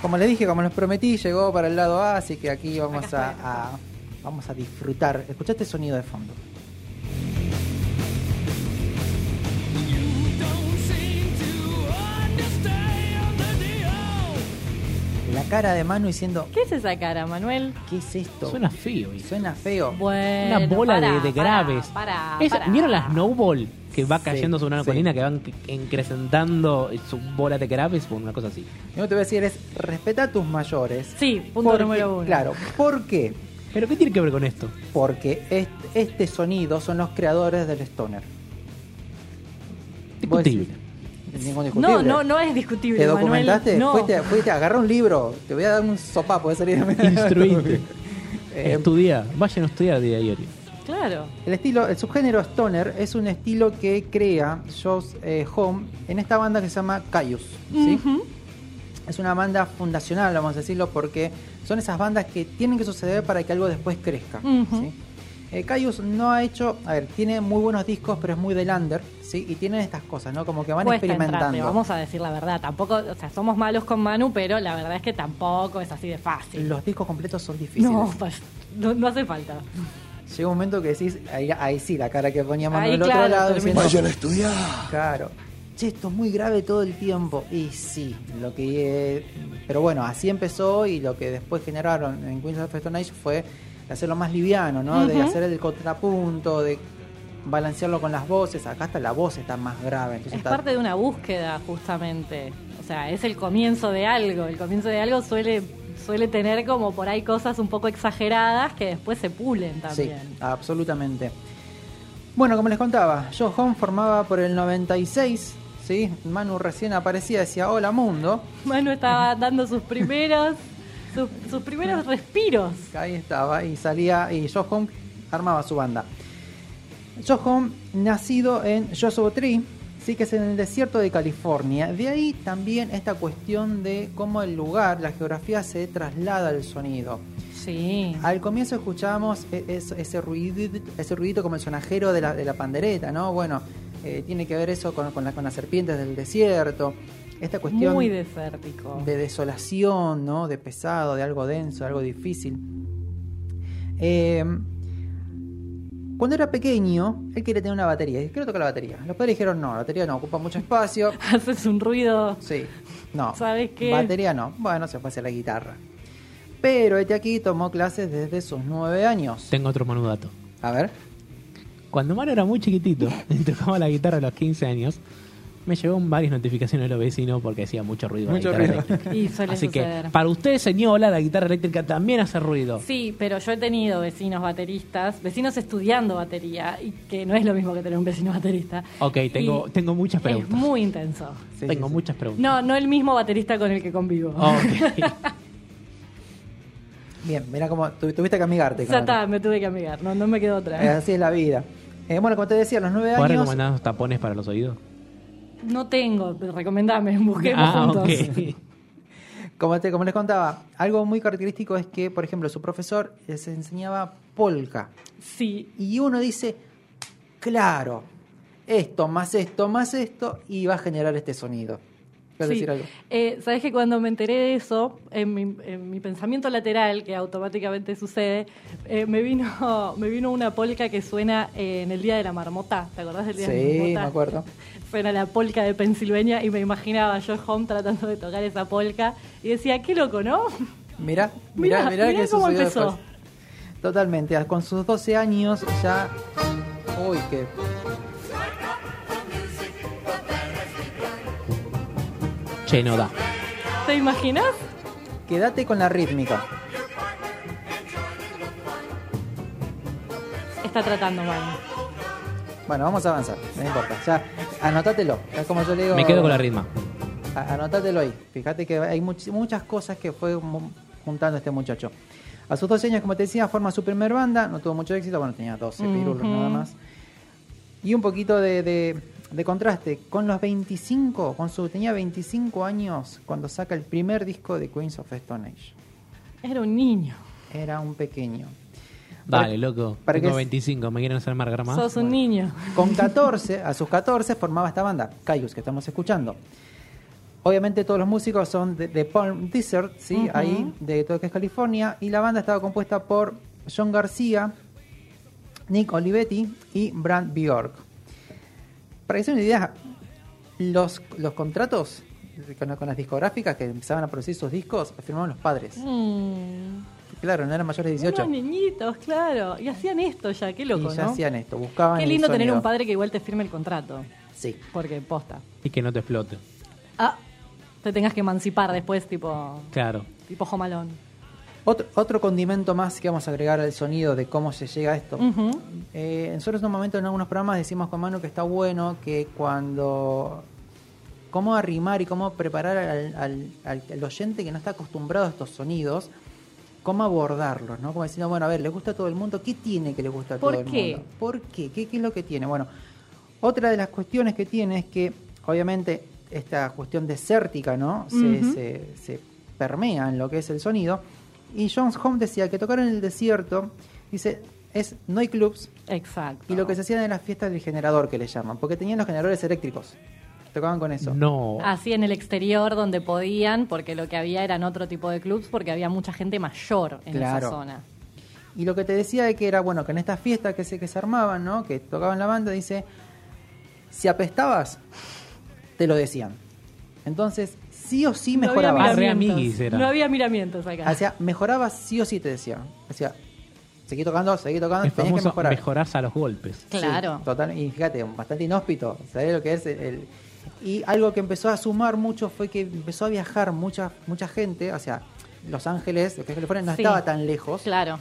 Como le dije, como les prometí, llegó para el lado A, así que aquí vamos a, a- vamos a disfrutar. Escuchaste el sonido de fondo. Cara de Manu diciendo, ¿Qué es esa cara, Manuel? ¿qué es esto? Suena feo. hijo. Suena feo. Bueno, Una bola de, de graves. pará, Es- pará. ¿Vieron la snowball que va Sí, cayendo sobre una sí. colina que van encrecentando su bola de graves? Bueno, una cosa así. Yo te voy a decir es, respeta a tus mayores. Sí, punto Porque- número uno. Claro, ¿por qué? ¿Pero qué tiene que ver con esto? Porque este, este sonido son los creadores del stoner. Discutible. Decís, Ningún discutible. No, no, no es discutible. ¿Te Manuel. documentaste? No. Fuiste, fuiste, agarra un libro, te voy a dar un sopapo de salir (laughs) Instruiste. Eh, Estudia. Vayan a estudiar de diario. Claro. el estilo, el subgénero stoner es un estilo que crea Joss eh, Home en esta banda que se llama Caius. Es una banda fundacional, vamos a decirlo, porque son esas bandas que tienen que suceder para que algo después crezca. ¿sí? Eh, Caius no ha hecho, a ver, tiene muy buenos discos, pero es muy de lander, ¿sí? Y tienen estas cosas, ¿no? Como que van Cuesta experimentando. entrarle, vamos a decir la verdad. Tampoco, o sea, somos malos con Manu, pero la verdad es que tampoco es así de fácil. Los discos completos son difíciles. no, pues, no, no hace falta. Llega un momento que decís, ahí, ahí sí, la cara que ponía Manu del otro lado. diciendo, a estudiar. Claro. Che, esto es muy grave todo el tiempo. Y sí, lo que. eh, pero bueno, así empezó y lo que después generaron en Queens of the Stone Age fue de hacerlo más liviano, ¿no? De hacer el contrapunto, de balancearlo con las voces. Acá hasta la voz está más grave. Entonces Es está- parte de una búsqueda, justamente. O sea, es el comienzo de algo. El comienzo de algo suele, suele tener como por ahí cosas un poco exageradas que después se pulen Sí, también. absolutamente. Bueno, como les contaba, Joe Home formaba por el 96, ¿sí? Manu recién aparecía, decía, hola mundo. Manu estaba dando sus primeros, (laughs) sus, sus primeros respiros. Ahí estaba, y salía, y Home armaba su banda. Home, nacido en Joshua Tree, sí que es en el desierto de California. De ahí también esta cuestión de cómo el lugar, la geografía se traslada al sonido. Sí. Al comienzo escuchábamos e- es- ese ruidito, ese ruidito como el sonajero de la, de la pandereta, ¿no? Bueno, eh, tiene que ver eso con, con la- con las serpientes del desierto. Esta cuestión Muy desértico. de desolación, ¿no? De pesado, de algo denso, de algo difícil. Eh, Cuando era pequeño, él quería tener una batería. Y quiero tocar la batería. Los padres dijeron, no, la batería no, ocupa mucho espacio. (laughs) Haces un ruido. Sí, no. ¿Sabes qué? Batería no. Bueno, se fue a hacer la guitarra. Pero este aquí tomó clases desde sus nueve años. Tengo otro manudato. A ver. Cuando Manu era muy chiquitito (laughs) y tocaba la guitarra a los 15 años, me llegó varias notificaciones de los vecinos porque hacía mucho ruido Mucho la guitarra ruido. eléctrica. Y suele Así suceder. que para usted, señora, la guitarra eléctrica también hace ruido. Sí, pero yo he tenido vecinos bateristas, vecinos estudiando batería, y que no es lo mismo que tener un vecino baterista. Ok, tengo, Y tengo muchas Es preguntas. muy intenso. Sí, tengo sí, sí. muchas preguntas. No, no el mismo baterista con el que convivo. Ok. (laughs) Bien, mira cómo tu- tuviste que amigarte. Ya está, me tuve que amigar, no, no me quedó otra. Eh, Así es la vida. Eh, bueno, como te decía, a los nueve ¿Puedes años. recomendar tapones para los oídos? No tengo, recomendame, (laughs) busquemos Ah, juntos. (laughs) Como, te, como les contaba, algo muy característico es que, por ejemplo, su profesor les enseñaba polka. Sí, Y uno dice, claro, esto más esto más esto, y va a generar este sonido. ¿Quieres sí. decir algo? Eh, Sabes que cuando me enteré de eso, en mi, en mi pensamiento lateral, que automáticamente sucede, eh, me vino (laughs) me vino una polca que suena eh, en el Día de la Marmota. ¿Te acordás del Día de la Sí, Marmota? me acuerdo. Suena la polca de Pensilvania y me imaginaba yo home tratando de tocar esa polca y decía, qué loco, ¿no? Mirá, mirá, (laughs) Mirá, mirá, mirá que cómo empezó. después. Totalmente, con sus 12 años ya... Uy, qué... Che, no da. ¿Te imaginas? Quédate con la rítmica. Está tratando mal. Bueno, vamos a avanzar, no importa. Ya, anótatelo. Es como yo le digo... Me quedo con la ritma. A- Anótatelo ahí. Fíjate que hay much- muchas cosas que fue juntando este muchacho. A sus 12 años, como te decía, forma su primer banda. No tuvo mucho éxito. Bueno, tenía 12 pirulos Ujú. nada más. Y un poquito de, de- de contraste. Con los 25, con su, tenía 25 años cuando saca el primer disco de Queens of Stone Age. Era un niño. Era un pequeño. Dale, loco. para Tengo que- 25. ¿Me quieren hacer marcar más? Sos un niño. Con 14, a sus 14 formaba esta banda, Caius, que estamos escuchando. Obviamente todos los músicos son de, de Palm Desert, ¿sí? Ahí, de todo lo que es California, y la banda estaba compuesta por John García, Nick Olivetti y Brand Bjork. Para que se den una idea, los, los contratos con, con las discográficas que empezaban a producir sus discos, firmaban los padres. Mm. Claro, no eran mayores de 18. Unos niñitos, claro. Y hacían esto ya, qué loco, y ya ¿no? hacían esto, buscaban Qué el lindo tener sonido. un padre que igual te firme el contrato. Sí. Porque posta. Y que no te explote. Ah, te tengas que emancipar después, tipo, Claro. tipo jomalón. Otro, otro condimento más que vamos a agregar al sonido de cómo se llega a esto. Ujú. Eh, nosotros en un momento en algunos programas decimos con Manu que está bueno que cuando... Cómo arrimar y cómo preparar al, al- al- al oyente que no está acostumbrado a estos sonidos, cómo abordarlos, ¿no? Como diciendo, bueno, a ver, ¿le gusta a todo el mundo? ¿Qué tiene que le gusta a ¿Por todo el qué? mundo? ¿Por qué? qué? ¿Qué es lo que tiene? Bueno, otra de las cuestiones que tiene es que, obviamente, esta cuestión desértica, ¿no? Se, se- se permea en lo que es el sonido. Y Jones Home decía que tocar en el desierto, dice, es no hay clubs Exacto. y lo que se hacían en las fiestas del generador que le llaman, porque tenían los generadores eléctricos. Tocaban con eso. No. Así en el exterior donde podían, porque lo que había eran otro tipo de clubs, porque había mucha gente mayor en Claro. esa zona. Y lo que te decía de que era, bueno, que en estas fiestas que se, que se armaban, ¿no? Que tocaban la banda, dice, si apestabas, te lo decían. Entonces, sí o sí No había mejorabas. Miramientos. No había miramientos acá. O sea, mejorabas sí o sí te decían. O sea, seguí tocando, seguí tocando, El tenías que mejorar. mejorarse a los golpes. claro. Sí, total, y fíjate, bastante inhóspito. ¿Sabés lo que es? El, el- y algo que empezó a sumar mucho fue que empezó a viajar mucha mucha gente, o sea, Los Ángeles, lo que es California, no Sí. estaba tan lejos. Claro.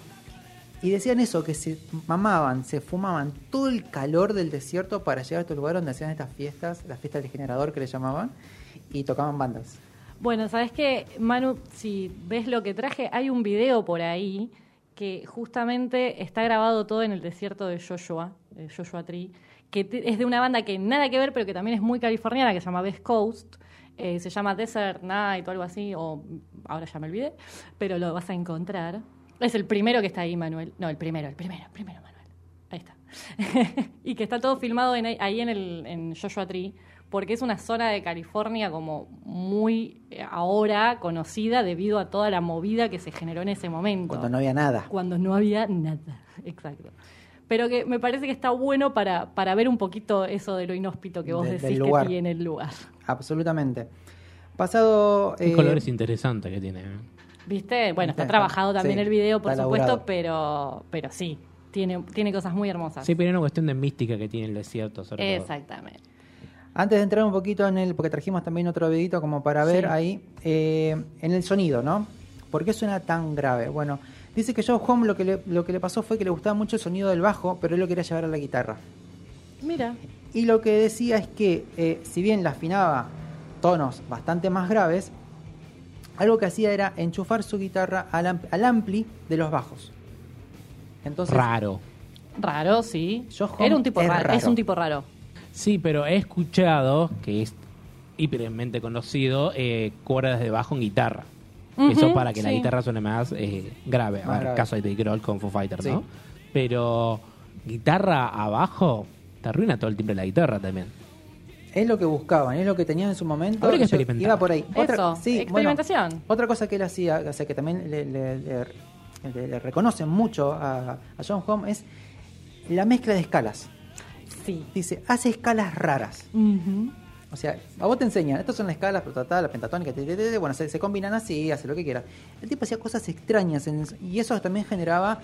Y decían eso, que se mamaban, se fumaban todo el calor del desierto para llegar a estos lugares donde hacían estas fiestas, las fiestas del generador que le llamaban, y tocaban bandas. Bueno, ¿sabes qué, Manu? Si ves lo que traje, hay un video por ahí que justamente está grabado todo en el desierto de Joshua, de Joshua Tree, que es de una banda que nada que ver, pero que también es muy californiana, que se llama West Coast. Eh, se llama Desert Night o algo así, o ahora ya me olvidé, pero lo vas a encontrar. Es el primero que está ahí, Manuel. No, el primero, el primero, el primero, Manuel. Ahí está. (laughs) y que está todo filmado en- ahí en, el, en Joshua Tree, porque es una zona de California como muy eh, ahora conocida debido a toda la movida que se generó en ese momento. Cuando no había nada. Cuando no había nada, (laughs) exacto. Pero que me parece que está bueno para, para ver un poquito eso de lo inhóspito que vos De- decís que tiene el lugar. Absolutamente. Pasado. Qué eh, colores interesantes que tiene. ¿eh? ¿Viste? Bueno, está Está- trabajado también sí, el video, por supuesto, elaborado. pero, pero sí, tiene, tiene cosas muy hermosas. Sí, pero es una cuestión de mística que tiene el desierto. Sobre todo. Exactamente. Antes de entrar un poquito en el, porque trajimos también otro videito como para ver Sí. ahí, eh, en el sonido, ¿no? ¿Por qué suena tan grave? Bueno, dice que Joe Home lo que, le, lo que le pasó fue que le gustaba mucho el sonido del bajo, pero él lo quería llevar a la guitarra. Mira, Y lo que decía es que, eh, si bien la afinaba tonos bastante más graves, algo que hacía era enchufar su guitarra al, amp- al ampli de los bajos. Entonces, Raro. raro, sí. Joe Home Era un tipo es raro, es un tipo raro. Sí, pero he escuchado que es hipermente conocido eh, cuerdas de bajo en guitarra. Eso para que la guitarra suene más eh, grave. A Más ver, grave. caso de Dave Grohl con Foo Fighters, Sí. ¿no? Pero guitarra abajo te arruina todo el timbre de la guitarra también. es lo que buscaban, es lo que tenían en su momento. Habría que Yo- experimentar. Iba por ahí. Eso, sí, experimentación. bueno, otra cosa que él hacía, o sea, que también le, le- le- le- le reconocen mucho a, a John Home, es la mezcla de escalas. Sí. Dice, hace escalas raras. Ujú. O sea, a vos te enseñan, estas son las escalas, la pentatónica, te- bueno, se, combinan así, hace lo que quieras. El tipo hacía cosas extrañas y eso también generaba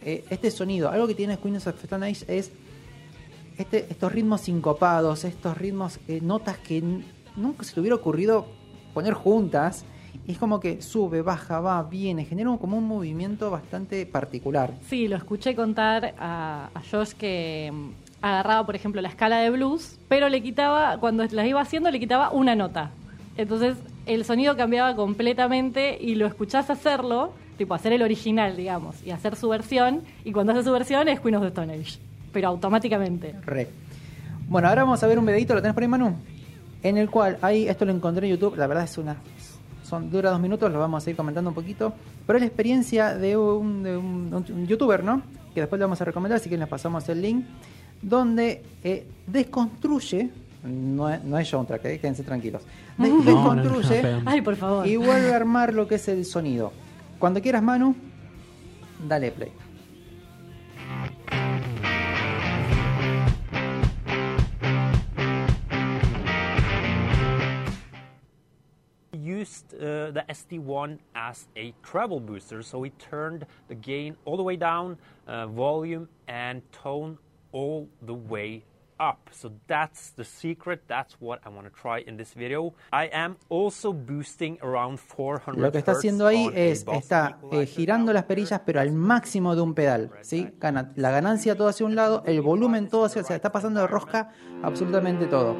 eh, este sonido. Algo que tiene Queens of Stone es este, estos ritmos sincopados, estos ritmos, eh, notas que nunca se te hubiera ocurrido poner juntas. Es como que sube, baja, va, viene, genera como un movimiento bastante particular. Sí, lo escuché contar a, a Josh que agarraba, por ejemplo, la escala de blues, pero le quitaba, cuando las iba haciendo, le quitaba una nota. Entonces el sonido cambiaba completamente y lo escuchás hacerlo, tipo hacer el original, digamos, y hacer su versión, y cuando hace su versión es Queen of the Stone Age, pero automáticamente. Re. Bueno, ahora vamos a ver un videito, ¿lo tenés por ahí, Manu? En el cual, ahí, esto lo encontré en YouTube, la verdad es una... Son, dura dos minutos, lo vamos a ir comentando un poquito. Pero es la experiencia de un, de un- un youtuber, ¿no? Que después le vamos a recomendar, así que les pasamos el link. Donde eh, desconstruye, no es, no es soundtrack, eh, quédense tranquilos. (laughs) Des- No, no, no, no, desconstruye Ay, por favor. y vuelve a armar lo que es el sonido. Cuando quieras, Manu, dale play. used uh, the SD1 as a treble booster, so we turned the gain all the way down, uh, volume and tone all the way up. So that's the secret. That's what I want to try in this video. I am also boosting around 400 Lo que está haciendo ahí es, está eh, girando las perillas, pero al máximo de un pedal, ¿sí? Gana la ganancia todo hacia un lado, el volumen todo hacia, o sea, está pasando de rosca absolutamente todo.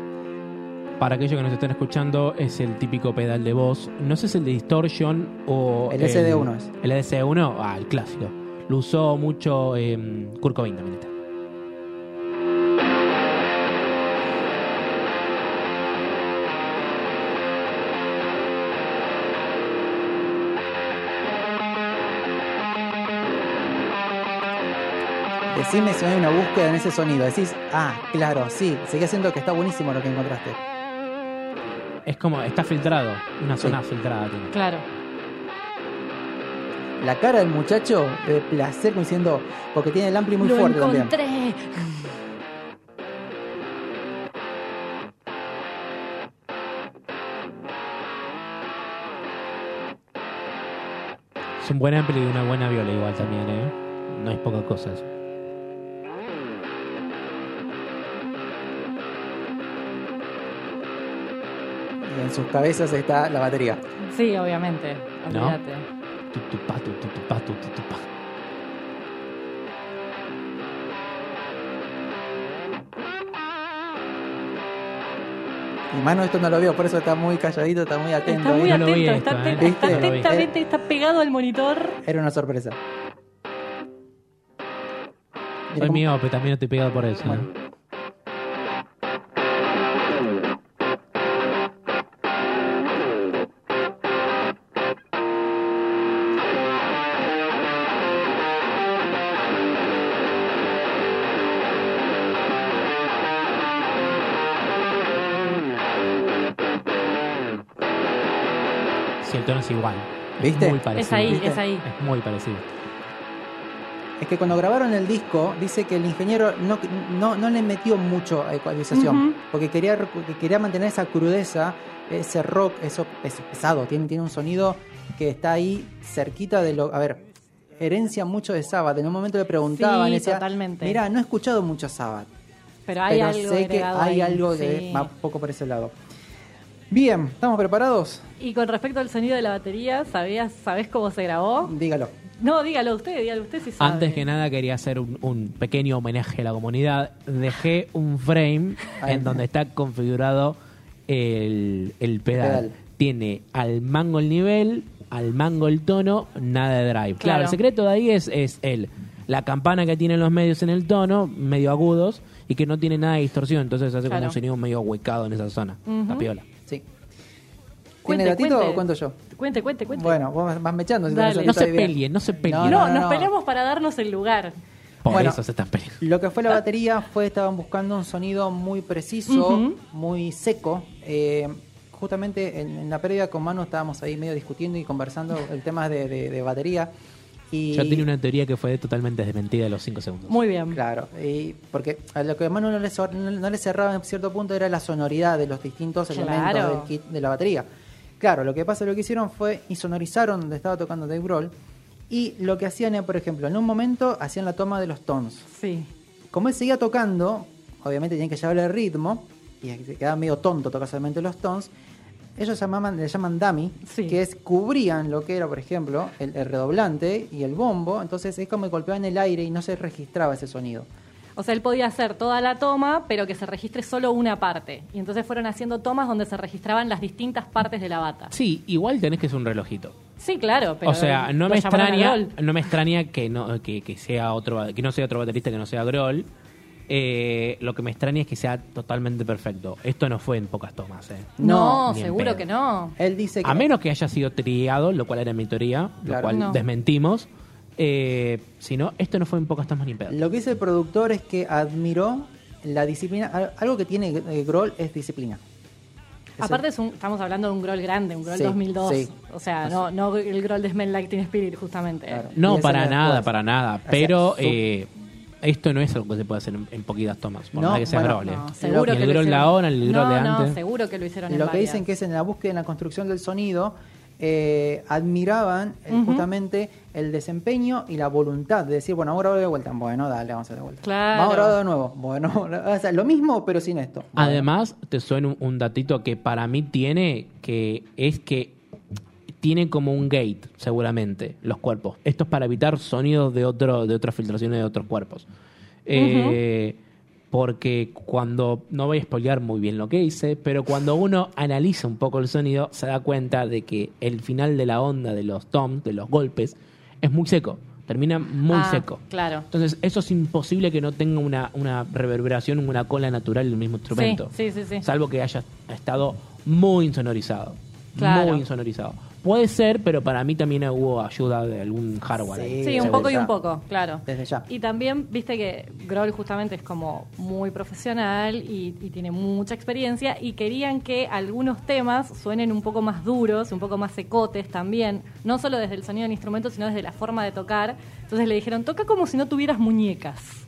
Para aquellos que nos están escuchando, es el típico pedal de voz. No sé si es el de Distortion o. El SD1 es. El SD1, ah, el clásico. Lo usó mucho eh, Kurt Cobain también. está. Decime si no hay una búsqueda en ese sonido. Decís, ah, claro, sí, sigue siendo que está buenísimo lo que encontraste. Es como, está filtrado. Una Sí. zona filtrada tiene. Claro. La cara del muchacho de placer como diciendo, porque tiene el ampli muy lo fuerte también. encontré. Es un buen ampli y una buena viola igual también, ¿eh? No es poca cosa eso. En sus cabezas está la batería. Sí, obviamente. ¿No? Olvídate. Tutupá, tutupá, tutupá. Y Manu esto no lo vio, por eso está muy calladito, está muy atento. Está muy ahí. No atento, esto, está, ¿eh? está atentamente, está pegado al monitor. Era una sorpresa. Soy miope, también estoy pegado por eso. ¿eh? Bueno. Es igual. Es ¿Viste? muy parecido. Es ahí, ¿Viste? es ahí. Es muy parecido. Es que cuando grabaron el disco, dice que el ingeniero no, no, no le metió mucho ecualización, Ujú. porque quería, quería mantener esa crudeza, ese rock, eso es pesado, tiene, tiene un sonido que está ahí cerquita de lo... A ver, herencia mucho de Sabbath. En un momento le preguntaban, Sí, decía, totalmente. mira, no he escuchado mucho Sabbath, Pero hay pero algo sé que hay ahí, algo que sí. va un poco por ese lado. Bien, ¿estamos preparados? Y con respecto al sonido de la batería, ¿sabías, ¿sabés cómo se grabó? Dígalo. No, dígalo usted, dígalo usted si sabe. Antes que nada quería hacer un, un pequeño homenaje a la comunidad. Dejé un frame en donde está configurado el, el pedal. Pedal. Tiene al mango el nivel, al mango el tono, nada de drive. Claro, Claro. el secreto de ahí es, es el, la campana que tienen los medios en el tono, medio agudos, y que no tiene nada de distorsión. Entonces hace como Claro. un sonido medio huecado en esa zona. La piola. ¿Tiene gatito cuente. o cuento yo? Cuente, cuente, cuente. Bueno, vos vas mechando. si Dale. No se peleen, no se peleen. No, no, no, nos no. peleamos para darnos el lugar. Por Bueno. eso se están peleando. Lo que fue la batería fue, estaban buscando un sonido muy preciso, muy seco. Eh, justamente en, en la previa con Manu estábamos ahí medio discutiendo y conversando el tema de, de- de batería. Y, Yo tenía una teoría que fue totalmente desmentida a los 5 segundos. Muy bien. Claro, y porque a lo que a Manu no le, no cerraba en cierto punto era la sonoridad de los distintos Claro. elementos del kit de la batería. Claro, lo que pasa, lo que hicieron fue y sonorizaron donde estaba tocando Dave Grohl y lo que hacían era, por ejemplo, en un momento hacían la toma de los tonos. Sí. Como él seguía tocando, obviamente tenían que llevarle el ritmo y se quedaba medio tonto tocar solamente los tones. Ellos llamaban, le llaman dummy, Sí. que es cubrían lo que era, por ejemplo, el, el redoblante y el bombo. Entonces es como que golpeaban el aire y no se registraba ese sonido. O sea, él podía hacer toda la toma, pero que se registre solo una parte. Y entonces fueron haciendo tomas donde se registraban las distintas partes de la bata. Sí, igual tenés que ser un relojito. Sí, claro, pero o sea, no me extraña, no me extraña que no que, que sea otro que no sea otro baterista que no sea Grohl. Eh, lo que me extraña es que sea totalmente perfecto. Esto no fue en pocas tomas, eh. No, ni seguro que no. Él dice que A menos que haya sido triado, lo cual era mi teoría, lo cual No. desmentimos. Eh, si no, esto no fue en pocas tomas ni en pedo. lo que dice el productor es que admiró la disciplina. al- Algo que tiene eh, Grohl es disciplina. Es Aparte el- es un- estamos hablando de un Grohl grande, un Grohl Sí, 2002. sí. O sea, no, no el Grohl de Smell Like Teen Spirit, justamente. Claro. No, para nada, para nada. O sea, Pero eh, esto no es algo que se puede hacer en, en poquitas tomas. Por No, más que sea bueno, eh. No, seguro Ni que el hicieron. ahora, ni el Grohl no, de No, antes. seguro que lo hicieron en Lo que varias. dicen que es en la búsqueda, en la construcción del sonido, eh, admiraban eh, justamente el desempeño y la voluntad de decir, bueno, ahora de vuelta. Bueno, dale, vamos a hacer de vuelta. Claro. Vamos a grabar de nuevo. Bueno, (laughs) o sea, lo mismo, pero sin esto. Bueno. Además, te suena un, un datito que para mí tiene, que es que tiene como un gate, seguramente, los cuerpos. Esto es para evitar sonidos de otro, de otras filtraciones de otros cuerpos. Eh, Porque cuando, no voy a spoilear muy bien lo que hice, pero cuando uno analiza un poco el sonido, se da cuenta de que el final de la onda de los toms, de los golpes, es muy seco. Termina muy Ah, seco. Claro. Entonces, eso es imposible que no tenga una, una reverberación, una cola natural del mismo instrumento. Sí, sí, sí, sí. Salvo que haya estado muy insonorizado. Claro. Muy insonorizado. Puede ser, pero para mí también hubo ayuda de algún hardware. ahí. Sí, Sí, un poco y un poco, claro. Desde ya. Y también, viste que Grohl justamente es como muy profesional y, y tiene mucha experiencia y querían que algunos temas suenen un poco más duros, un poco más secotes también, no solo desde el sonido del instrumento, sino desde la forma de tocar. Entonces le dijeron, toca como si no tuvieras muñecas,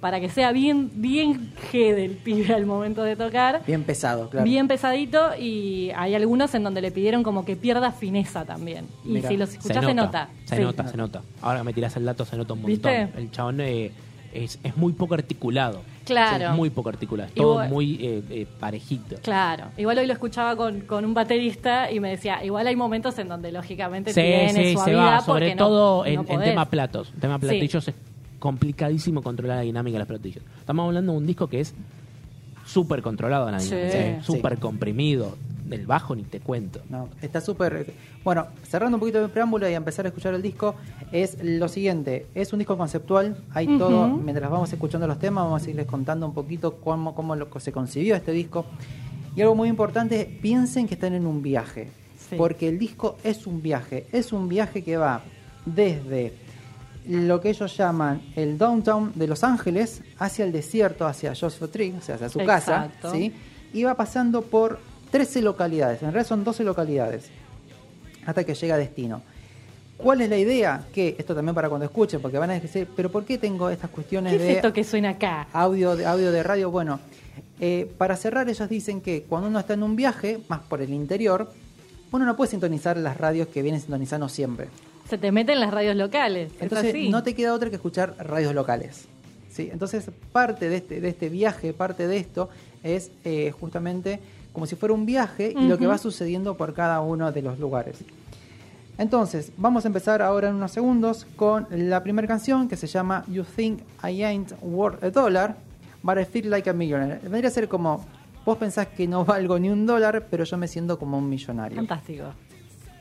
para que sea bien, bien G del pibe al momento de tocar. Bien pesado, claro. Bien pesadito y hay algunos en donde le pidieron como que pierda fineza también. Y Mirá. si los escuchás se nota. Se Sí. nota, se nota. Ahora que me tirás el dato, se nota un montón. ¿Viste? El chabón eh, es, es muy poco articulado. Claro. Es muy poco articulado. Es todo Igual- muy eh, eh, parejito. Claro, igual hoy lo escuchaba con, con un baterista y me decía, igual hay momentos en donde lógicamente Sí, tiene sí, se va. Sobre no- todo en, no en tema platos. En tema Sí. platillos es complicadísimo controlar la dinámica de los platillos. Estamos hablando de un disco que es súper controlado la dinámica. Sí. Súper comprimido. Del bajo ni te cuento. No, está súper. Bueno, cerrando un poquito de preámbulo y a empezar a escuchar el disco, es lo siguiente: es un disco conceptual. Hay todo. Mientras vamos escuchando los temas, vamos a irles contando un poquito cómo, cómo lo- se concibió este disco. Y algo muy importante: piensen que están en un viaje. Sí. Porque el disco es un viaje. Es un viaje que va desde lo que ellos llaman el downtown de Los Ángeles hacia el desierto, hacia Joshua Tree, o sea, hacia su casa, Exacto. ¿sí? y va pasando por 13 localidades, en realidad son 12 localidades, hasta que llega a destino. ¿Cuál es la idea? Que esto también para cuando escuchen, porque van a decir, pero ¿por qué tengo estas cuestiones ¿Qué es de esto que suena acá? audio de audio de radio? Bueno, eh, para cerrar ellos dicen que cuando uno está en un viaje, más por el interior, uno no puede sintonizar las radios que vienen sintonizando siempre. Se te meten las radios locales. es Entonces no te queda otra que escuchar radios locales. ¿sí? Entonces parte de este, de este viaje, parte de esto es eh, justamente como si fuera un viaje y lo que va sucediendo por cada uno de los lugares. Entonces, vamos a empezar ahora en unos segundos con la primera canción que se llama You Think I Ain't Worth a Dollar, but I Feel Like a Millionaire. Vendría a ser como, vos pensás que no valgo ni un dólar, pero yo me siento como un millonario. Fantástico.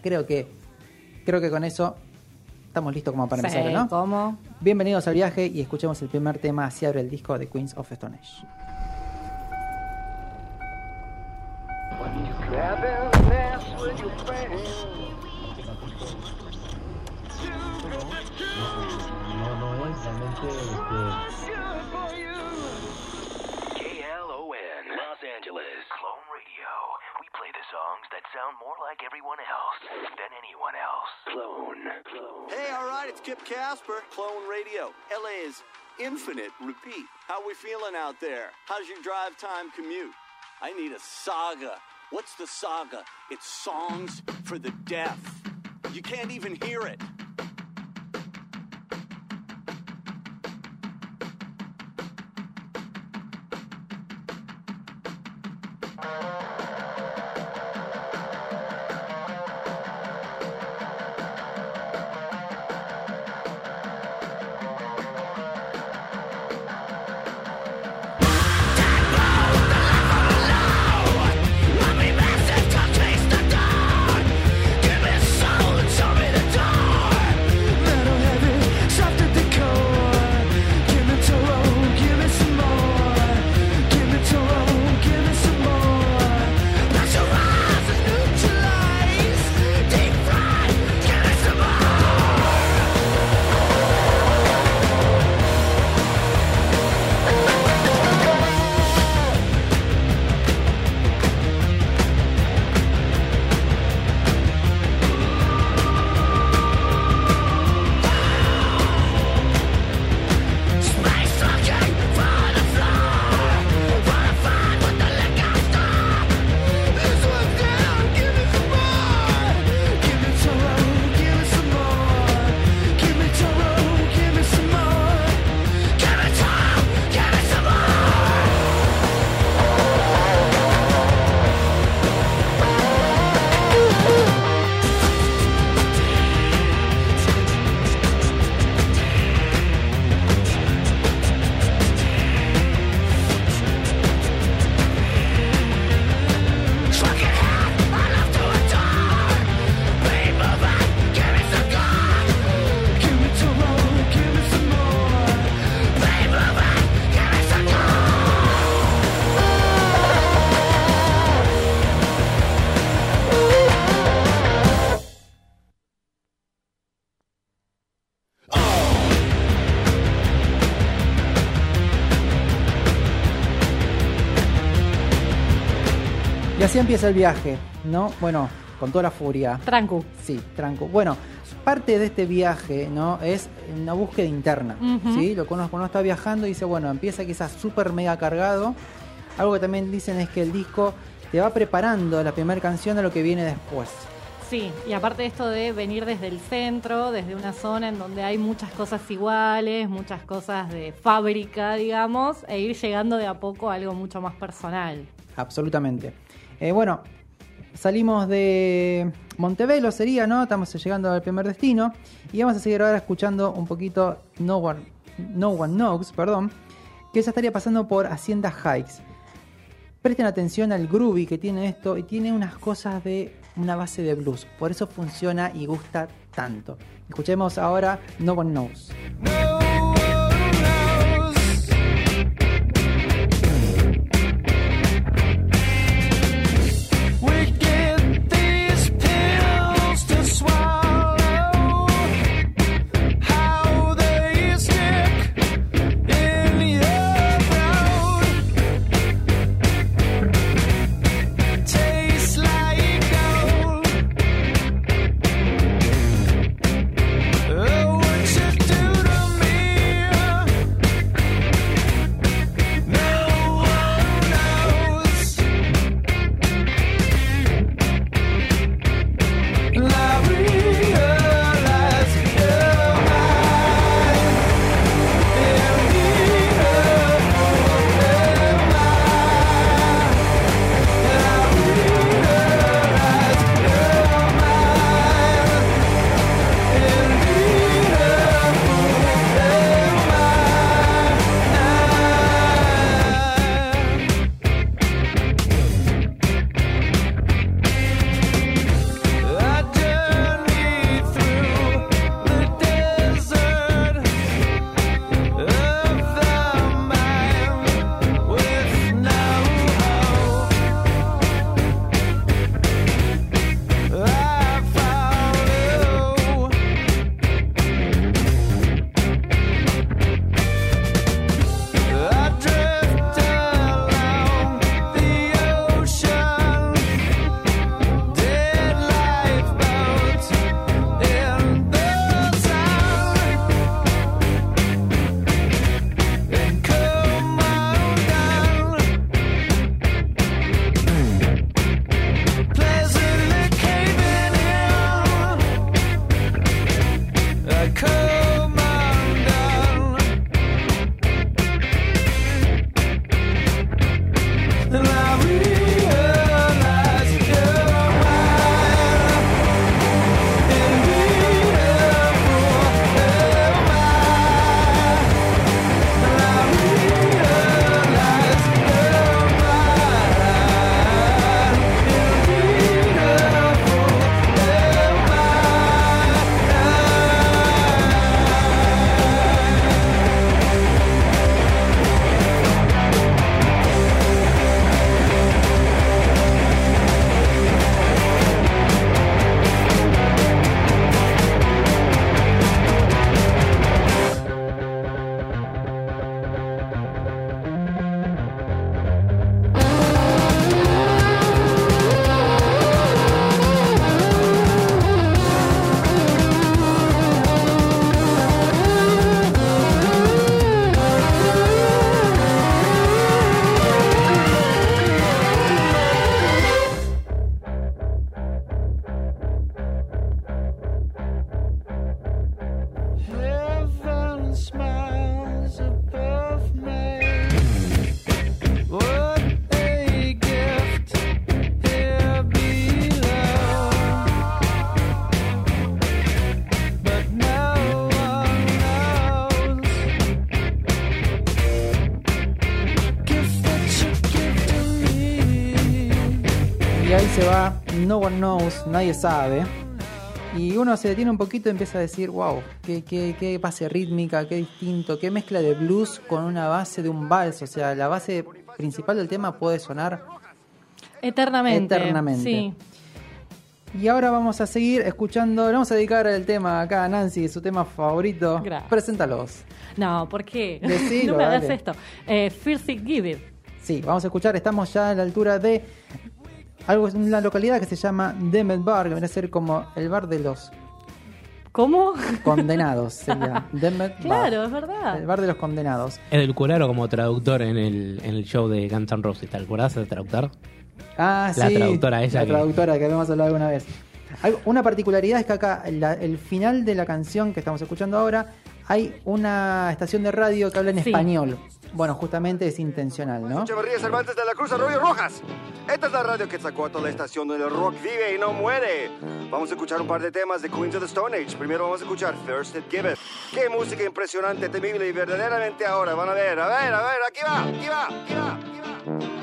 Creo que, creo que con eso estamos listos como para Sí, empezar, ¿no? ¿Cómo? Bienvenidos al viaje y escuchemos el primer tema, así abre el disco de Queens of Stone Age. KLON, Los Angeles. Clone Radio. We play the songs that sound more like everyone else than anyone else. Clone. Clone. Hey, all right, it's Kip Casper, Clone Radio. LA is infinite. Repeat. How we feeling out there? How's your drive time commute? I need a saga. What's the saga? It's songs for the deaf. You can't even hear it. Empieza el viaje, ¿no? Bueno, con toda la furia. Trancu. Sí, tranco. Bueno, parte de este viaje, ¿no? Es una búsqueda interna. ¿sí? Lo que uno, cuando uno está viajando dice, bueno, empieza quizás súper mega cargado. Algo que también dicen es que el disco te va preparando la primera canción a lo que viene después. Sí, y aparte de esto de venir desde el centro, desde una zona en donde hay muchas cosas iguales, muchas cosas de fábrica, digamos, e ir llegando de a poco a algo mucho más personal. Absolutamente. Eh, bueno, salimos de Montevelo, sería, ¿no? Estamos llegando al primer destino. Y vamos a seguir ahora escuchando un poquito No One, no One Knows, perdón, que ya estaría pasando por Hacienda Hikes. Presten atención al groovy que tiene esto y tiene unas cosas de una base de blues. Por eso funciona y gusta tanto. Escuchemos ahora No One Knows. We One Knows, nadie sabe. Y uno se detiene un poquito y empieza a decir, wow, qué, qué, qué base rítmica, qué distinto, qué mezcla de blues con una base de un vals. O sea, la base principal del tema puede sonar Eternamente. Eternamente. Sí. Y ahora vamos a seguir escuchando, le vamos a dedicar el tema acá a Nancy, su tema favorito. Gracias. Preséntalos. No, ¿por qué? Decilo, (laughs) no me hagas dale. esto. Eh, First It Give It. Sí, vamos a escuchar, estamos ya a la altura de algo una localidad que se llama Demet Bar, que viene a ser como el bar de los ¿Cómo? condenados. sería. (laughs) Demet Bar. Claro, es verdad. El bar de los condenados. Es del curaro como traductor en el, en el show de Guns N' Roses. ¿Te acuerdas del traductor? Ah, La sí. traductora esa La que- traductora que habíamos hablado alguna vez. Una particularidad es que acá, la- el final de la canción que estamos escuchando ahora, hay una estación de radio que habla en Sí. español. Bueno, justamente es intencional, ¿no? Echeverría Cervantes de la Cruz Arroyo Rojas. Esta es la radio que sacó a toda la estación donde el rock vive y no muere. Vamos a escuchar un par de temas de Queens of the Stone Age. Primero vamos a escuchar First It Give It. Qué música impresionante, temible y verdaderamente ahora. Van a ver, a ver, a ver, aquí va, aquí va, aquí va, aquí va.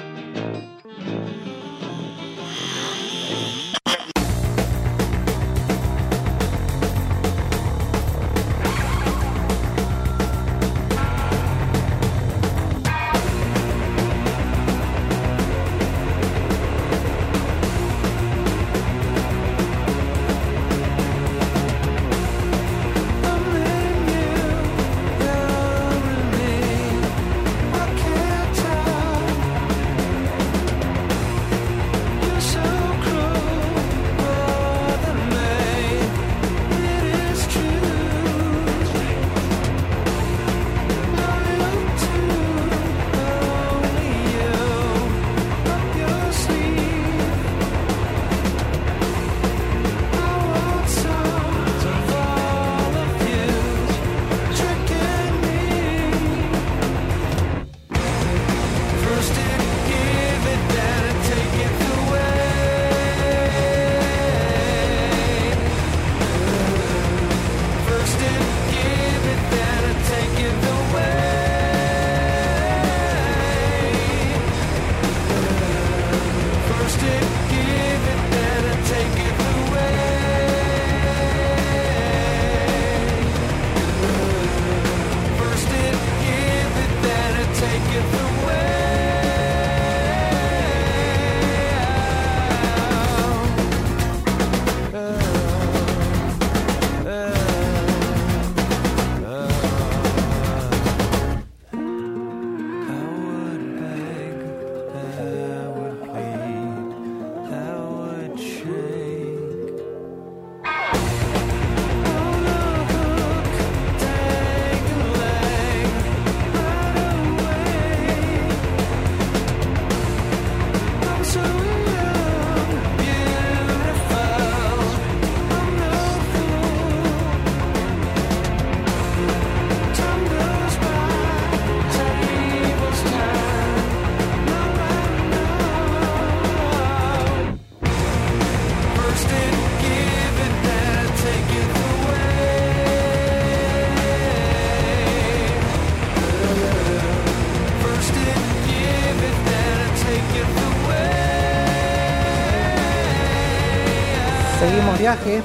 Viaje,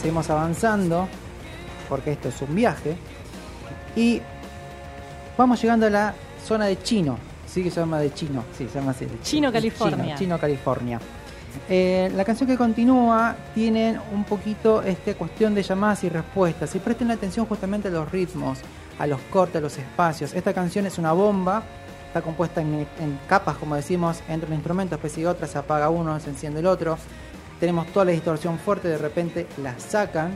seguimos avanzando, porque esto es un viaje. Y vamos llegando a la zona de Chino. Sí, que se llama de Chino. Sí, se llama así. de Chino, California. Chino, Chino, California. Eh, la canción que continúa tiene un poquito esta cuestión de llamadas y respuestas. Y presten atención justamente a los ritmos, a los cortes, a los espacios. Esta canción es una bomba. Está compuesta en, en capas, como decimos, entre un instrumento, especie de otra, se apaga uno, se enciende el otro. Tenemos toda la distorsión fuerte, de repente la sacan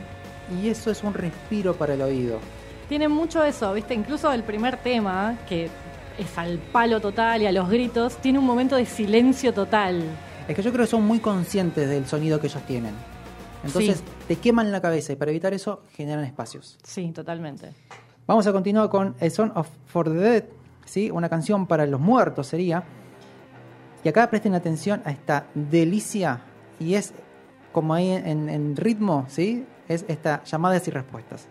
y eso es un respiro para el oído. Tiene mucho eso, ¿viste? Incluso el primer tema, que es al palo total y a los gritos, tiene un momento de silencio total. Es que yo creo que son muy conscientes del sonido que ellos tienen. Entonces Sí. te queman la cabeza y para evitar eso generan espacios. Sí, totalmente. Vamos a continuar con A Song of for the Dead, ¿sí? una canción para los muertos sería. Y acá presten atención a esta delicia y es como ahí en, en ritmo, ¿sí? Es esta llamadas y respuestas.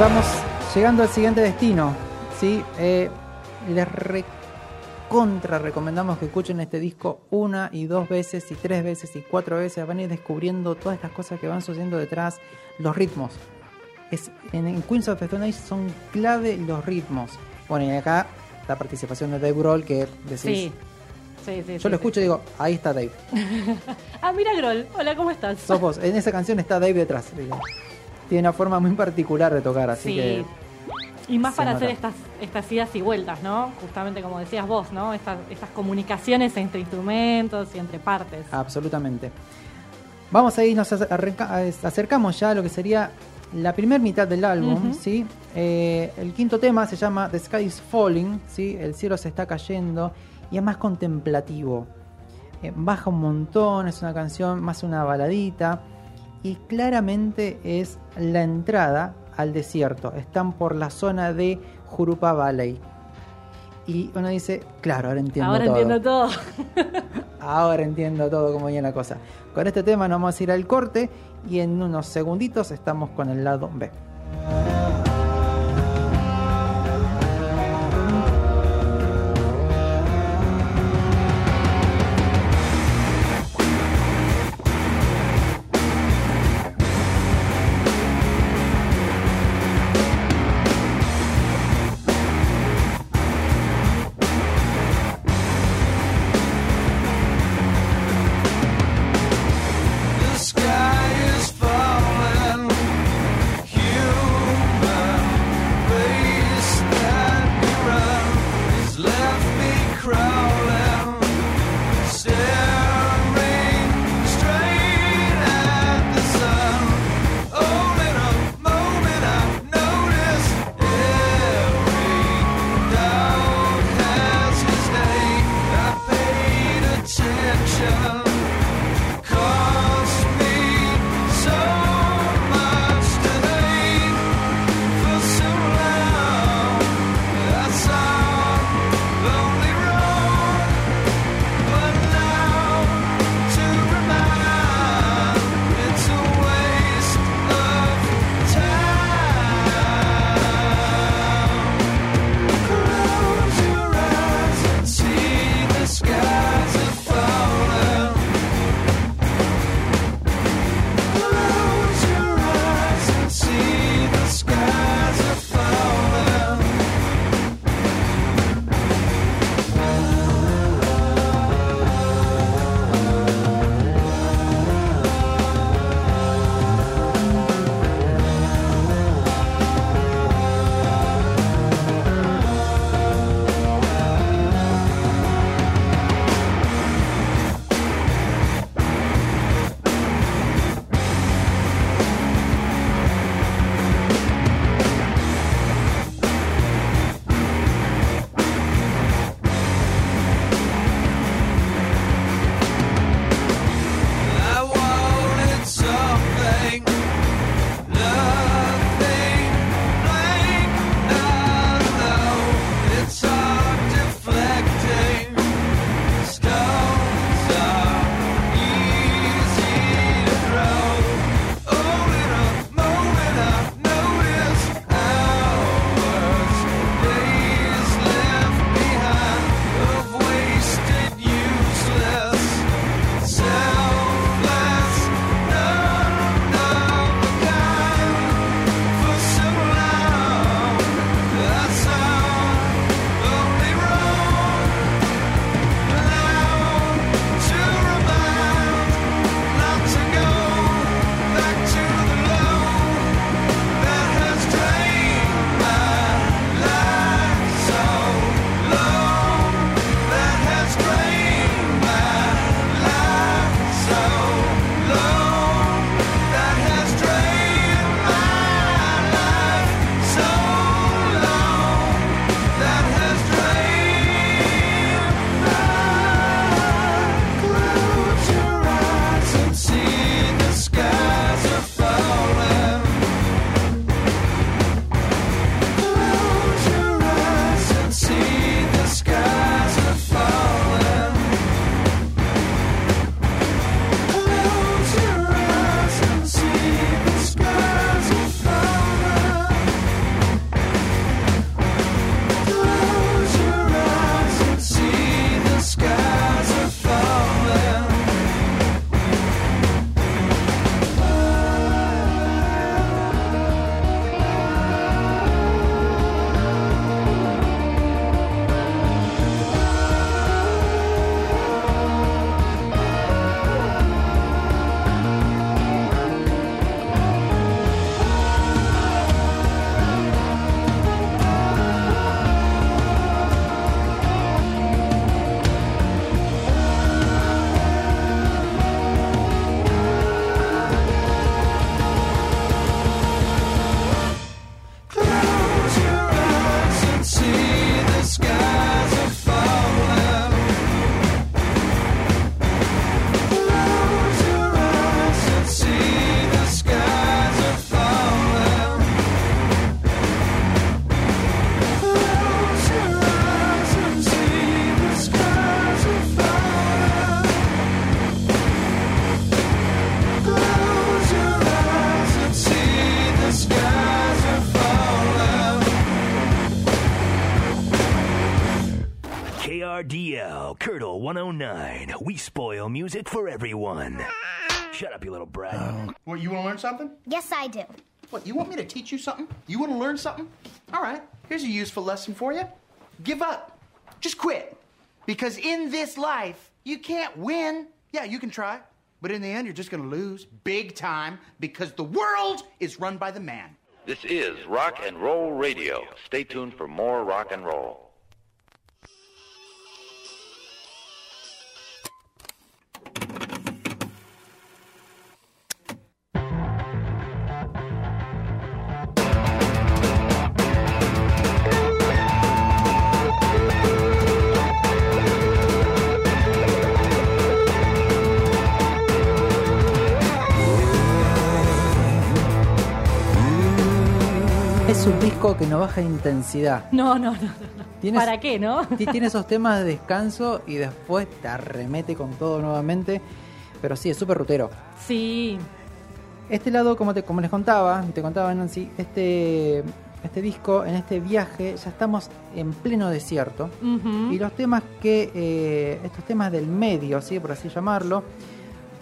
Vamos llegando al siguiente destino. ¿sí? Eh, les recontra recomendamos que escuchen este disco una y dos veces y tres veces y cuatro veces. Van a ir descubriendo todas estas cosas que van sucediendo detrás, los ritmos. Es, en, en Queens of the Stone Age son clave los ritmos. Bueno, y acá la participación de Dave Grohl que decís, Sí. Sí, sí, yo sí, lo escucho y digo, ahí está Dave. (laughs) Ah, mira Groll. Hola, ¿cómo estás? Sos vos. En esa canción está Dave detrás. digo. Tiene una forma muy particular de tocar, así Sí. que Y más para nota. hacer estas, estas idas y vueltas, ¿no? Justamente como decías vos, ¿no? Estas, estas comunicaciones entre instrumentos y entre partes. Absolutamente. Vamos ahí, nos acercamos ya a lo que sería la primera mitad del álbum. ¿sí? Eh, el quinto tema se llama The Sky is Falling, ¿sí? El cielo se está cayendo y es más contemplativo. Eh, baja un montón, es una canción más una baladita y claramente es la entrada al desierto. Están por la zona de Jurupa Valley. Y uno dice, claro, ahora entiendo Ahora todo. entiendo todo. (laughs) Ahora entiendo todo cómo viene la cosa. Con este tema nos vamos a ir al corte y en unos segunditos estamos con el lado B. music for everyone. Shut up, you little brat. What, you want to learn something? Yes, I do. What, you want me to teach you something? You want to learn something? All right, here's a useful lesson for you. Give up. Just quit. Because in this life, you can't win. Yeah, you can try, but in the end, you're just going to lose big time because the world is run by the man. This is Rock and Roll Radio. Stay tuned for more rock and roll. Es un disco que no baja intensidad. No, no, no. no, ¿Para qué, no? (laughs) Ti- Tiene esos temas de descanso y después te arremete con todo nuevamente. Pero sí, es súper rutero. Sí. Este lado, como, te, como les contaba, te contaba Nancy, este, este disco, en este viaje, ya estamos en pleno desierto. Y los temas que, eh, estos temas del medio, ¿sí? por así llamarlo,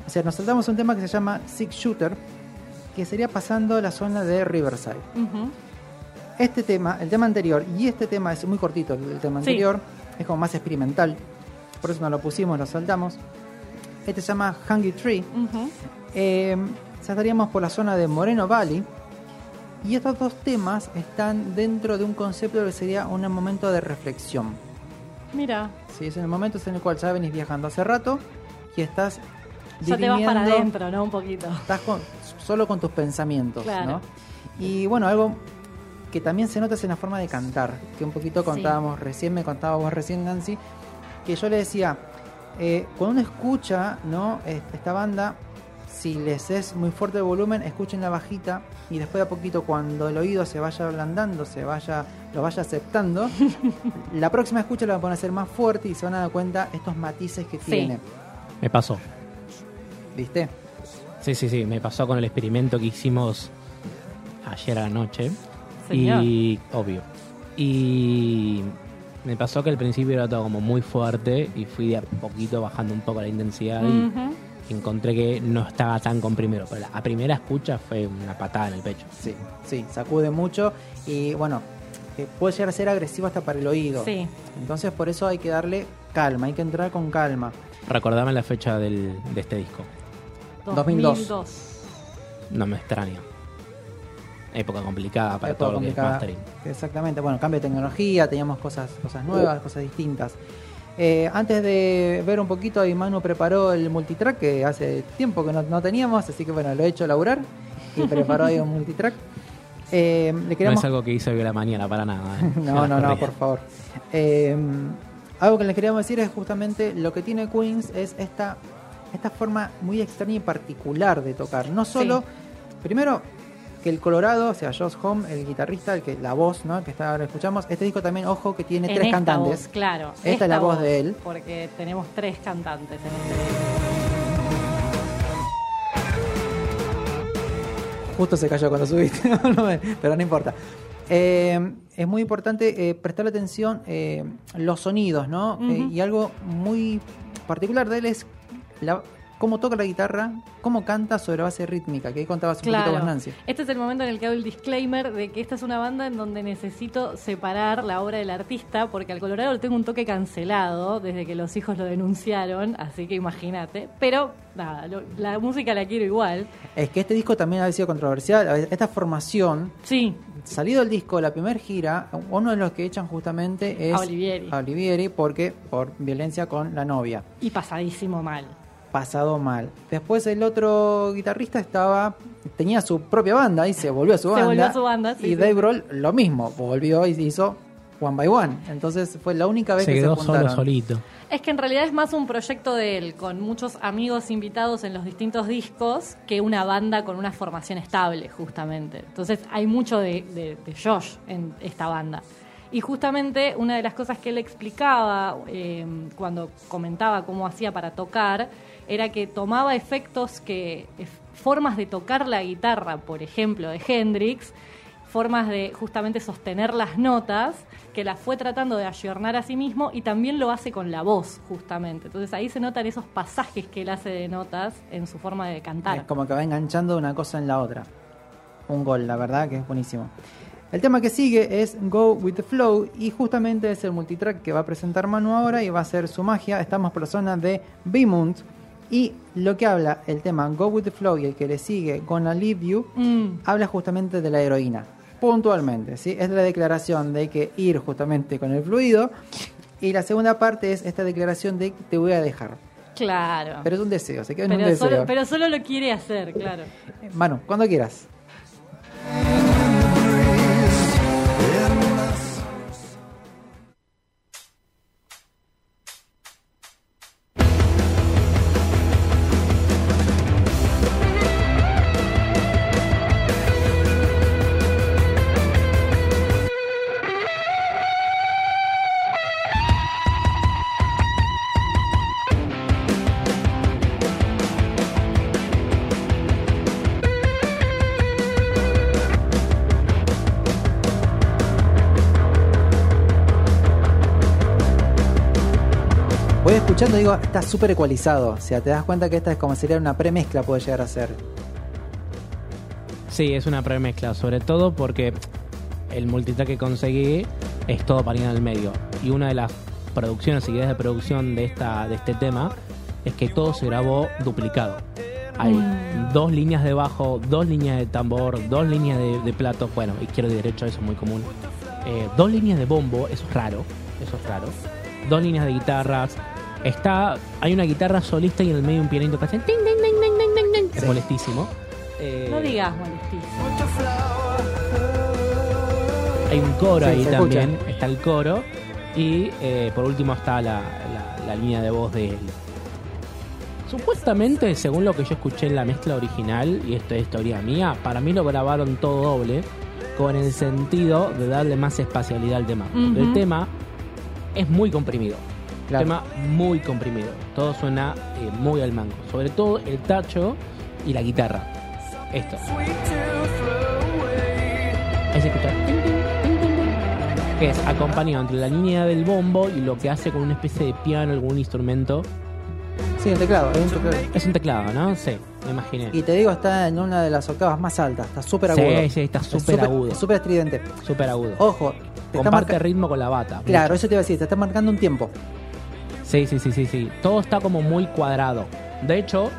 o sea, nos saltamos un tema que se llama Six Shooter, que sería pasando la zona de Riverside. Ujú. Este tema, el tema anterior y este tema es muy cortito, el tema Sí. anterior, es como más experimental, por eso no lo pusimos, lo saltamos. Este se llama Hungry Tree. Ujú. Eh, ya estaríamos por la zona de Moreno Valley. Y estos dos temas están dentro de un concepto que sería un momento de reflexión. Mira, Sí, es en el momento en el cual ya venís viajando hace rato y estás ya te vas para adentro, ¿no? Un poquito. Estás con- solo con tus pensamientos, Claro. ¿no? Y bueno, algo que también se nota es en la forma de cantar, que un poquito contábamos recién, me contábamos recién Nancy, que yo le decía, eh, cuando uno escucha, ¿no? Esta banda, si les es muy fuerte el volumen, escuchen la bajita y después de a poquito cuando el oído se vaya ablandando, se vaya, lo vaya aceptando, (laughs) la próxima escucha la van a hacer más fuerte y se van a dar cuenta estos matices que Sí. tiene. Me pasó. ¿Viste? Sí, sí, sí, me pasó con el experimento que hicimos ayer a la noche. Señor. Y obvio. Y me pasó que al principio era todo como muy fuerte y fui de a poquito bajando un poco la intensidad y encontré que no estaba tan comprimido. Pero la a primera escucha fue una patada en el pecho. Sí, sí, sacude mucho y bueno, que puede llegar a ser agresivo hasta para el oído. Sí. Entonces por eso hay que darle calma, hay que entrar con calma. Recordame la fecha del, de este disco. 2002. 2002. No me extraña. Época complicada para Época todo lo que es complicada. mastering. Exactamente, bueno, cambio de tecnología, teníamos cosas, cosas nuevas, cosas distintas. Eh, antes de ver un poquito, ahí Manu preparó el multitrack que hace tiempo que no, no teníamos, así que bueno, lo he hecho laburar y preparó ahí un multitrack. Eh, le No es algo que hice hoy a la mañana para nada. ¿eh? (laughs) No, no, no, por (laughs) favor. Eh, algo que les queríamos decir es justamente lo que tiene Queens es esta, esta forma muy extraña y particular de tocar. No solo, primero, que el Colorado, o sea, Josh Home, el guitarrista, el que la voz, ¿no? Que está ahora escuchamos. Este disco también, ojo, que tiene En tres esta cantantes. voz, claro. Esta es la voz de él. Porque tenemos tres cantantes en este Justo se cayó cuando subiste, (laughs) pero no importa. Eh, es muy importante eh, prestarle atención eh, los sonidos, ¿no? Eh, y algo muy particular de él es la- cómo toca la guitarra, cómo canta sobre base rítmica, que ahí contabas un poquito Claro. con Nancy. Este es el momento en el que hago el disclaimer de que esta es una banda en donde necesito separar la obra del artista, porque al Colorado le tengo un toque cancelado desde que los hijos lo denunciaron, así que imagínate. Pero nada, lo- la música la quiero igual. Es que este disco también ha sido controversial. Esta formación, Sí, salido el disco, la primera gira, uno de los que echan justamente es A Olivieri. a Olivieri, porque por violencia con la novia. y pasadísimo mal. Pasado mal. Después el otro guitarrista estaba tenía su propia banda y se volvió a su Se banda. volvió a su banda, sí, y sí. Dave Grohl lo mismo, volvió y hizo One by One. Entonces fue la única vez Se que quedó se solo juntaron. solito. Es que en realidad es más un proyecto de él, con muchos amigos invitados en los distintos discos, que una banda con una formación estable, justamente. Entonces hay mucho de, de- de Josh en esta banda. Y justamente una de las cosas que él explicaba eh, cuando comentaba cómo hacía para tocar, era que tomaba efectos que, ef- formas de tocar la guitarra, por ejemplo, de Hendrix, formas de justamente sostener las notas, que las fue tratando de ayornar a sí mismo y también lo hace con la voz, justamente. Entonces ahí se notan esos pasajes que él hace de notas en su forma de cantar. Es como que va enganchando una cosa en la otra. Un gol, la verdad que es buenísimo. El tema que sigue es Go With The Flow y justamente es el multitrack que va a presentar Manu ahora y va a ser su magia. Estamos por la zona de Beamont y lo que habla el tema Go With The Flow y el que le sigue Gonna Leave You Mm. habla justamente de la heroína. Puntualmente, ¿sí? Es la declaración de que ir justamente con el fluido y la segunda parte es esta declaración de te voy a dejar. Claro. Pero es un deseo, se queda en un Pero deseo. solo, pero solo lo quiere hacer, claro. Manu, cuando quieras. Escuchando y digo, está súper ecualizado. O sea, te das cuenta que esta es como sería una premezcla, puede llegar a ser. Sí, es una premezcla, sobre todo porque el multitrack que conseguí es todo para ir al medio. Y una de las producciones, ideas de producción de esta de este tema es que todo se grabó duplicado. Hay Mm. dos líneas de bajo, dos líneas de tambor, dos líneas de, de plato, bueno, izquierdo y derecho, eso es muy común. Eh, dos líneas de bombo, eso es raro, eso es raro. Dos líneas de guitarras. Está, hay una guitarra solista y en el medio un pianito que hace ting, ting, ting. Es molestísimo. Eh, No digas molestísimo. hay un coro Sí, ahí también, escucha. está el coro. Y eh, por último está la, la- la línea de voz de él. Supuestamente, según lo que yo escuché en la mezcla original, y esto es historia mía, para mí lo grabaron todo doble, con el sentido de darle más espacialidad al tema. El tema es muy comprimido. Claro. Tema muy comprimido. Todo suena eh, muy al mango. Sobre todo el tacho y la guitarra. Esto. Ahí se escucha. Que es acompañado entre la línea del bombo y lo que hace con una especie de piano, algún instrumento. Sí, un teclado, es un teclado. Es un teclado, ¿no? Sí, me imaginé. Y te digo, está en una de las octavas más altas, está súper Sí, agudo. sí, está Es súper agudo. Súper estridente. Súper agudo. Ojo, te está Comparte marca- ritmo con la bata. Claro, mucho. eso te iba a decir, te está marcando un tiempo. Sí, sí, sí, sí, sí. Todo está como muy cuadrado. De hecho,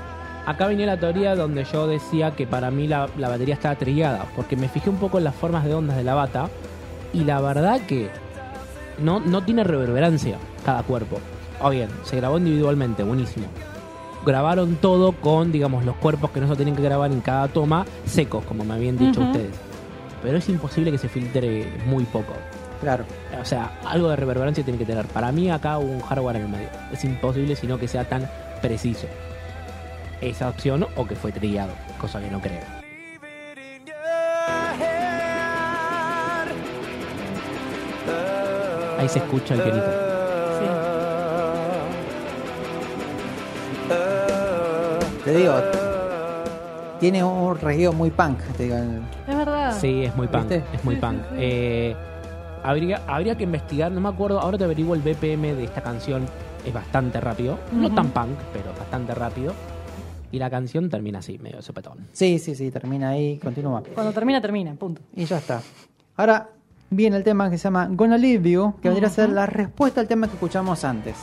acá venía la teoría donde yo decía que para mí la, la batería estaba trillada, porque me fijé un poco en las formas de ondas de la bata y la verdad que no, no tiene reverberancia cada cuerpo. O bien, se grabó individualmente, buenísimo. Grabaron todo con, digamos, los cuerpos que no se tienen que grabar en cada toma secos, como me habían dicho ustedes. Pero es imposible que se filtre muy poco. Claro. O sea, algo de reverberancia tiene que tener. Para mí acá hubo un hardware en el medio. Es imposible sino que sea tan preciso. Esa opción o que fue trillado, cosa que no creo. Ahí se escucha el pianito. Te digo, tiene un regueo muy punk, te digo. Es verdad. Sí, es muy punk. ¿Viste? Es muy Sí, punk. sí, sí. Eh, habría, habría que investigar, no me acuerdo, ahora te averiguo el BPM de esta canción. Es bastante rápido. No tan punk, pero bastante rápido. Y la canción termina así, medio sopetón. Sí, sí, sí, termina ahí, continúa. Cuando termina, termina, punto. Y ya está. Ahora viene el tema que se llama Gonna Leave You, que vendría a ser la respuesta al tema que escuchamos antes.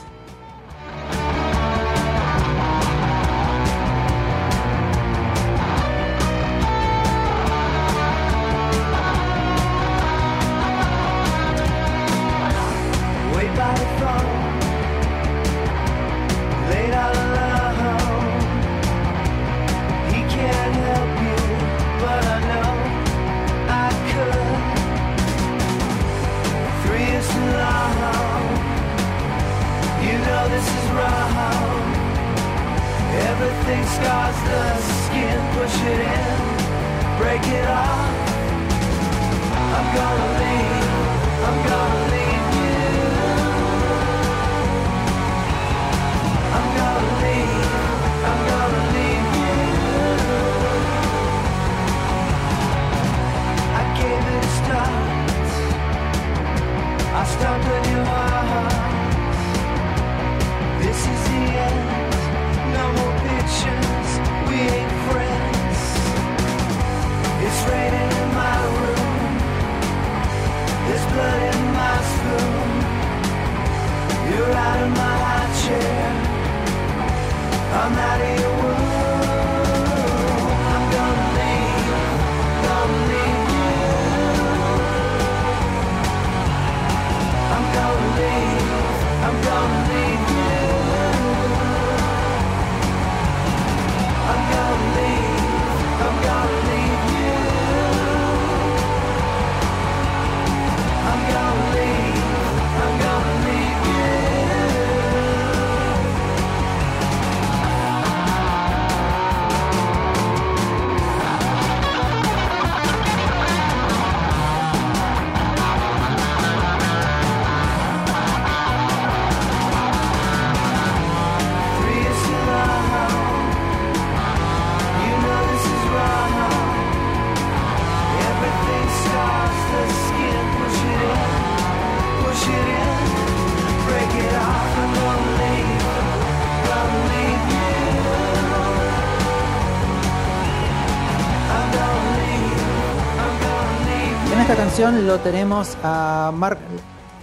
Lo tenemos a Mark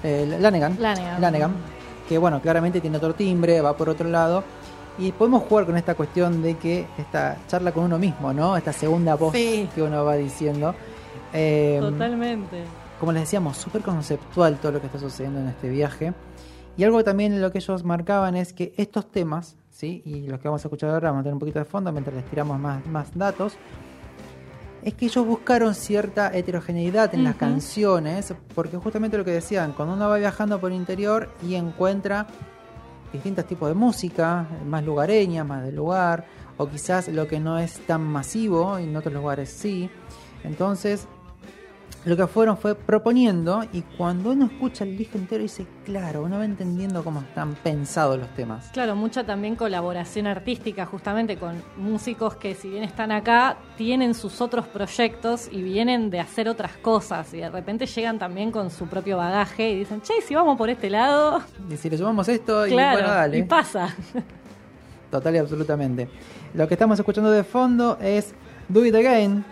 eh, Lanegan, Lanegan. que bueno, claramente tiene otro timbre, va por otro lado. Y podemos jugar con esta cuestión de que esta charla con uno mismo, ¿no? Esta segunda voz Sí. que uno va diciendo. Eh, Totalmente. como les decíamos, súper conceptual todo lo que está sucediendo en este viaje. Y algo también lo que ellos marcaban es que estos temas, ¿sí? y los que vamos a escuchar ahora, vamos a tener un poquito de fondo mientras les tiramos más, más datos, es que ellos buscaron cierta heterogeneidad en las canciones, porque justamente lo que decían, cuando uno va viajando por el interior y encuentra distintos tipos de música, más lugareña, más del lugar, o quizás lo que no es tan masivo, y en otros lugares sí. Entonces, lo que fueron fue proponiendo, y cuando uno escucha el disco entero dice, claro, uno va entendiendo cómo están pensados los temas. Claro, mucha también colaboración artística justamente con músicos que si bien están acá, tienen sus otros proyectos y vienen de hacer otras cosas y de repente llegan también con su propio bagaje y dicen, che, si vamos por este lado, Y si le sumamos esto, y bueno, dale. y pasa. Total y absolutamente. Lo que estamos escuchando de fondo es Do It Again.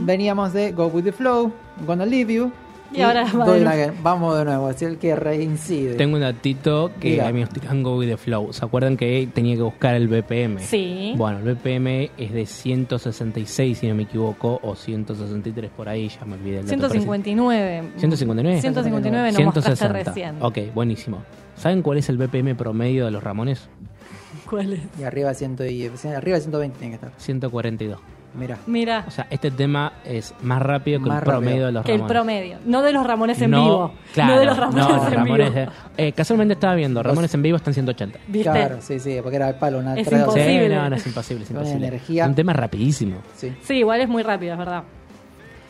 Veníamos de Go With The Flow, Gonna Leave You. Y ahora Do It. Again. Vamos de nuevo, es el que reincide. Tengo un datito que Diga. a mí me tiran Go with the Flow. ¿Se acuerdan que tenía que buscar el BPM? Sí. Bueno, el BPM es de 166, si no me equivoco, o 163 por ahí, ya me olvidé el dato. pero sí. 159. 159. 159 nos mostraste 160. recién. Ok, buenísimo. ¿Saben cuál es el BPM promedio de los Ramones? ¿Cuál es? Y arriba, ciento y, arriba de 120 tiene que estar. 142. Mira. Mira, O sea, este tema es más rápido que Más el promedio de los que el Ramones. promedio. No de los Ramones en no, vivo. Claro, no de los Ramones no, en Ramones vivo. eh, casualmente estaba viendo, Ramones en vivo están 180. ¿Viste? Claro, sí, sí, porque era el palo, una Es tres- imposible. Sí, no, no, es imposible, es Con imposible. energía. Un tema rapidísimo. Sí. Sí, igual es muy rápido, es verdad.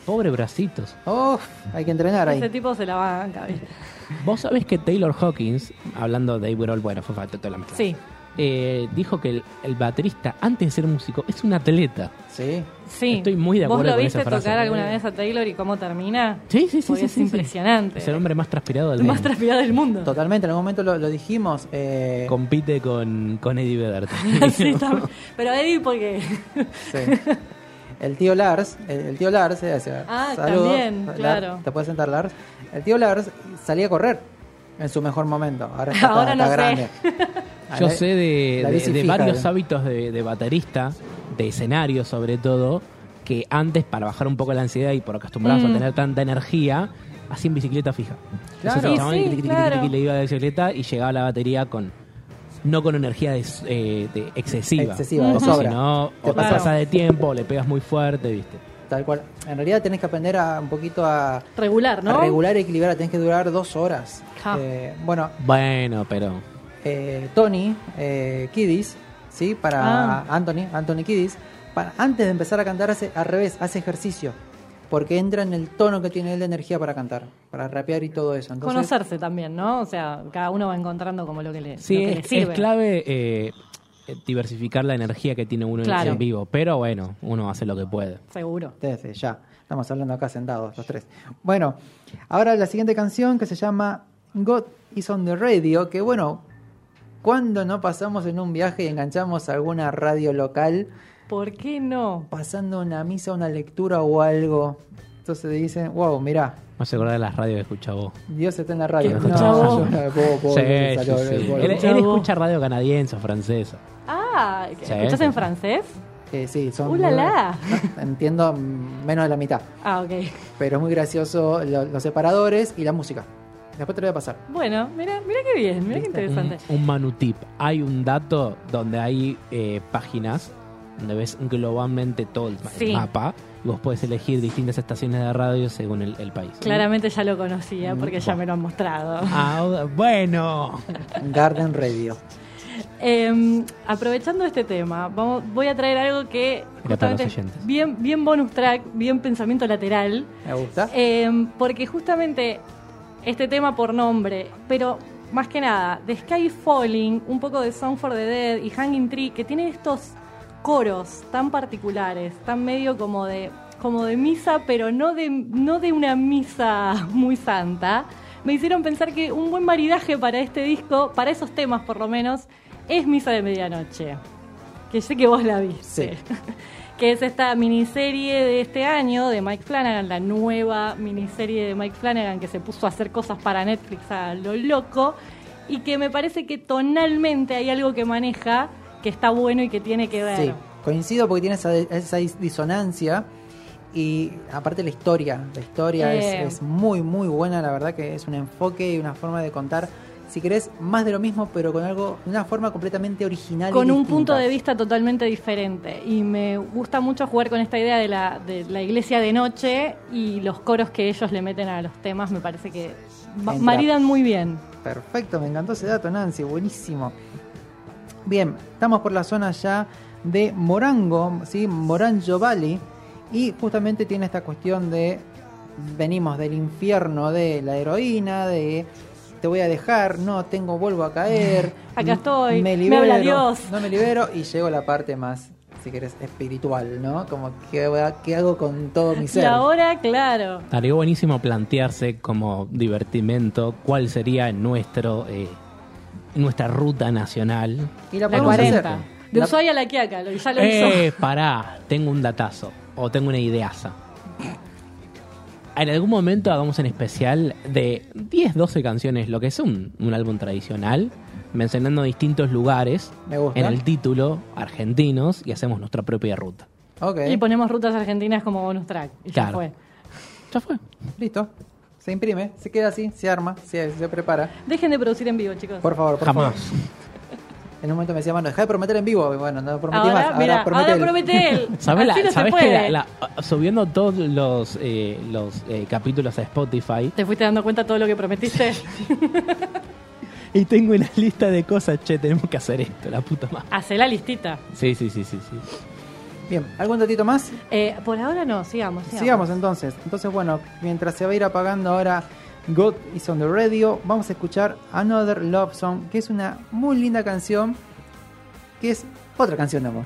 Pobre bracitos. Uf, hay que entrenar ahí. Ese tipo se la banca, ¿viste? Vos sabés que Taylor Hawkins, hablando de Dave Grohl, bueno, fue falta toda la mezcla. Sí, eh, dijo que el, el baterista, antes de ser músico, es un atleta. Sí. sí. Estoy muy de acuerdo ¿Vos lo con viste esa frase. tocar alguna vez a Taylor y cómo termina? Sí, sí, sí. Porque sí, es sí, sí. impresionante. Es el hombre más transpirado del El más mundo. transpirado del mundo. Totalmente, en algún momento lo, lo dijimos. eh, Compite con, con Eddie Vedder. (laughs) Sí, también. (laughs) Pero Eddie, porque. sí. El tío Lars, el, el tío Lars, eh, Ah, saludos, también, Lars, claro. Te puedes sentar, Lars. El tío Lars salía a correr en su mejor momento. Ahora, está, (laughs) Ahora está no sé. grande. Yo La- sé de, varios hábitos de, de baterista, de escenario sobre todo, que antes, para bajar un poco la ansiedad y por acostumbrarse Mm. a tener tanta energía, hacían bicicleta fija. Claro. Sí, claro. tiqui, le iba a la bicicleta y llegaba a la batería con no con energía de, eh, de excesiva. Excesiva, de Porque sobra. si no, Te o pasa. pasa de tiempo, o le pegas muy fuerte, ¿viste? Tal cual. En realidad tenés que aprender a un poquito a, Regular, ¿no? a regular y equilibrar. Tenés que durar dos horas. Ja. Eh, bueno, Bueno, pero eh, Tony eh, Kiddis, ¿sí? Para Ah. Anthony, Anthony Kiddis, para, antes de empezar a cantar hace al revés, hace ejercicio. Porque entra en el tono que tiene él de energía para cantar, para rapear y todo eso. Entonces, Conocerse también, ¿no? O sea, cada uno va encontrando como lo que le, sí, lo que es, le sirve. es clave eh, diversificar la energía que tiene uno Claro. en vivo. Pero bueno, uno hace lo que puede. Seguro. Desde ya. Estamos hablando acá sentados los tres. Bueno, ahora la siguiente canción que se llama God is on the Radio, que bueno, cuando no pasamos en un viaje y enganchamos a alguna radio local, ¿Por qué no? pasando una misa, una lectura o algo. Entonces dicen, wow, mirá, No se acuerda de las radios que escucha vos. Dios está en la radio. ¿Qué escucha vos? yo- vos- vos- Sí, Él, Escucha radio canadiense o francesa. Ah, Sí, ¿escuchás sí, en francés? Eh, sí, son ¡Uh, la, muy- la! Entiendo menos de la mitad. Ah, ok. Pero es muy gracioso lo- los separadores y la música. Después te lo voy a pasar. Bueno, mira, mira qué bien, mira qué interesante. Un, un manutip. Hay un dato donde hay eh, páginas donde ves globalmente todo el, Sí. mapa y vos puedes elegir distintas estaciones de radio según el, el país. Claramente ya lo conocía porque ya me lo han mostrado. Ah, bueno. Garden Radio. Eh, aprovechando este tema, vamos, voy a traer algo que justamente oyentes. bien, bien bonus track, bien pensamiento lateral. Me gusta. Eh, porque justamente este tema por nombre, pero más que nada, de Sky Falling, un poco de Song for the Dead y Hanging Tree, que tiene estos coros tan particulares, tan medio como de, como de misa, pero no de, no de una misa muy santa, me hicieron pensar que un buen maridaje para este disco, para esos temas por lo menos, es Misa de Medianoche. Que sé que vos la viste. (laughs) que es esta miniserie de este año de Mike Flanagan, la nueva miniserie de Mike Flanagan que se puso a hacer cosas para Netflix a lo loco y que me parece que tonalmente hay algo que maneja que está bueno y que tiene que ver. Sí, coincido porque tiene esa, esa dis- disonancia y aparte la historia, la historia Eh. es, es muy muy buena, la verdad que es un enfoque y una forma de contar, si querés, más de lo mismo, pero con algo, de una forma completamente original. y con un punto de vista totalmente diferente. Y me gusta mucho jugar con esta idea de la, de la iglesia de noche y los coros que ellos le meten a los temas, me parece que Entra. maridan muy bien. Perfecto, me encantó ese dato, Nancy, buenísimo. Bien, estamos por la zona ya de Morango, ¿sí? Morango Valley, y justamente tiene esta cuestión de venimos del infierno de la heroína, de te voy a dejar, no tengo, vuelvo a caer. (laughs) Acá estoy, me libero, habla Dios. No me libero y llego a la parte más, si querés, espiritual, ¿no? Como, ¿qué, qué hago con todo mi Y ser? ahora, claro. Estaría buenísimo plantearse como divertimento cuál sería nuestro eh, nuestra ruta nacional. Y la La podemos 40. hacer. De La- Ushuaia a la Quiaca, lo- ya lo Eh, hizo. pará, tengo un datazo o tengo una ideaza. En algún momento hagamos un especial de 10, 12 canciones, lo que es un, un álbum tradicional, mencionando distintos lugares Me gusta. en el título, argentinos, y hacemos nuestra propia ruta. Ok, Y ponemos rutas argentinas como bonus track. Y ya Claro. fue. Ya fue. listo. Se imprime, se queda así, se arma, se, se prepara. Dejen de producir en vivo, chicos. Por favor, por Jamás. favor. En un momento me decía, bueno, deja de prometer en vivo. Bueno, no prometí ahora, más. mira, ahora promete ahora él. promete él. (laughs) ¿Sabes, la- Así no se sabes que puede. la- la- subiendo todos los, eh, los eh, capítulos a Spotify ¿Te fuiste dando cuenta de todo lo que prometiste? (laughs) y tengo una lista de cosas, che, tenemos que hacer esto, la puta madre. Hacé la listita. Sí, sí, sí, sí, sí. Bien, ¿algún datito más? Eh, por ahora no, sigamos, sigamos. Sigamos entonces. Entonces, bueno, mientras se va a ir apagando ahora God is on the radio, vamos a escuchar Another Love Song, que es una muy linda canción, que es otra canción de amor.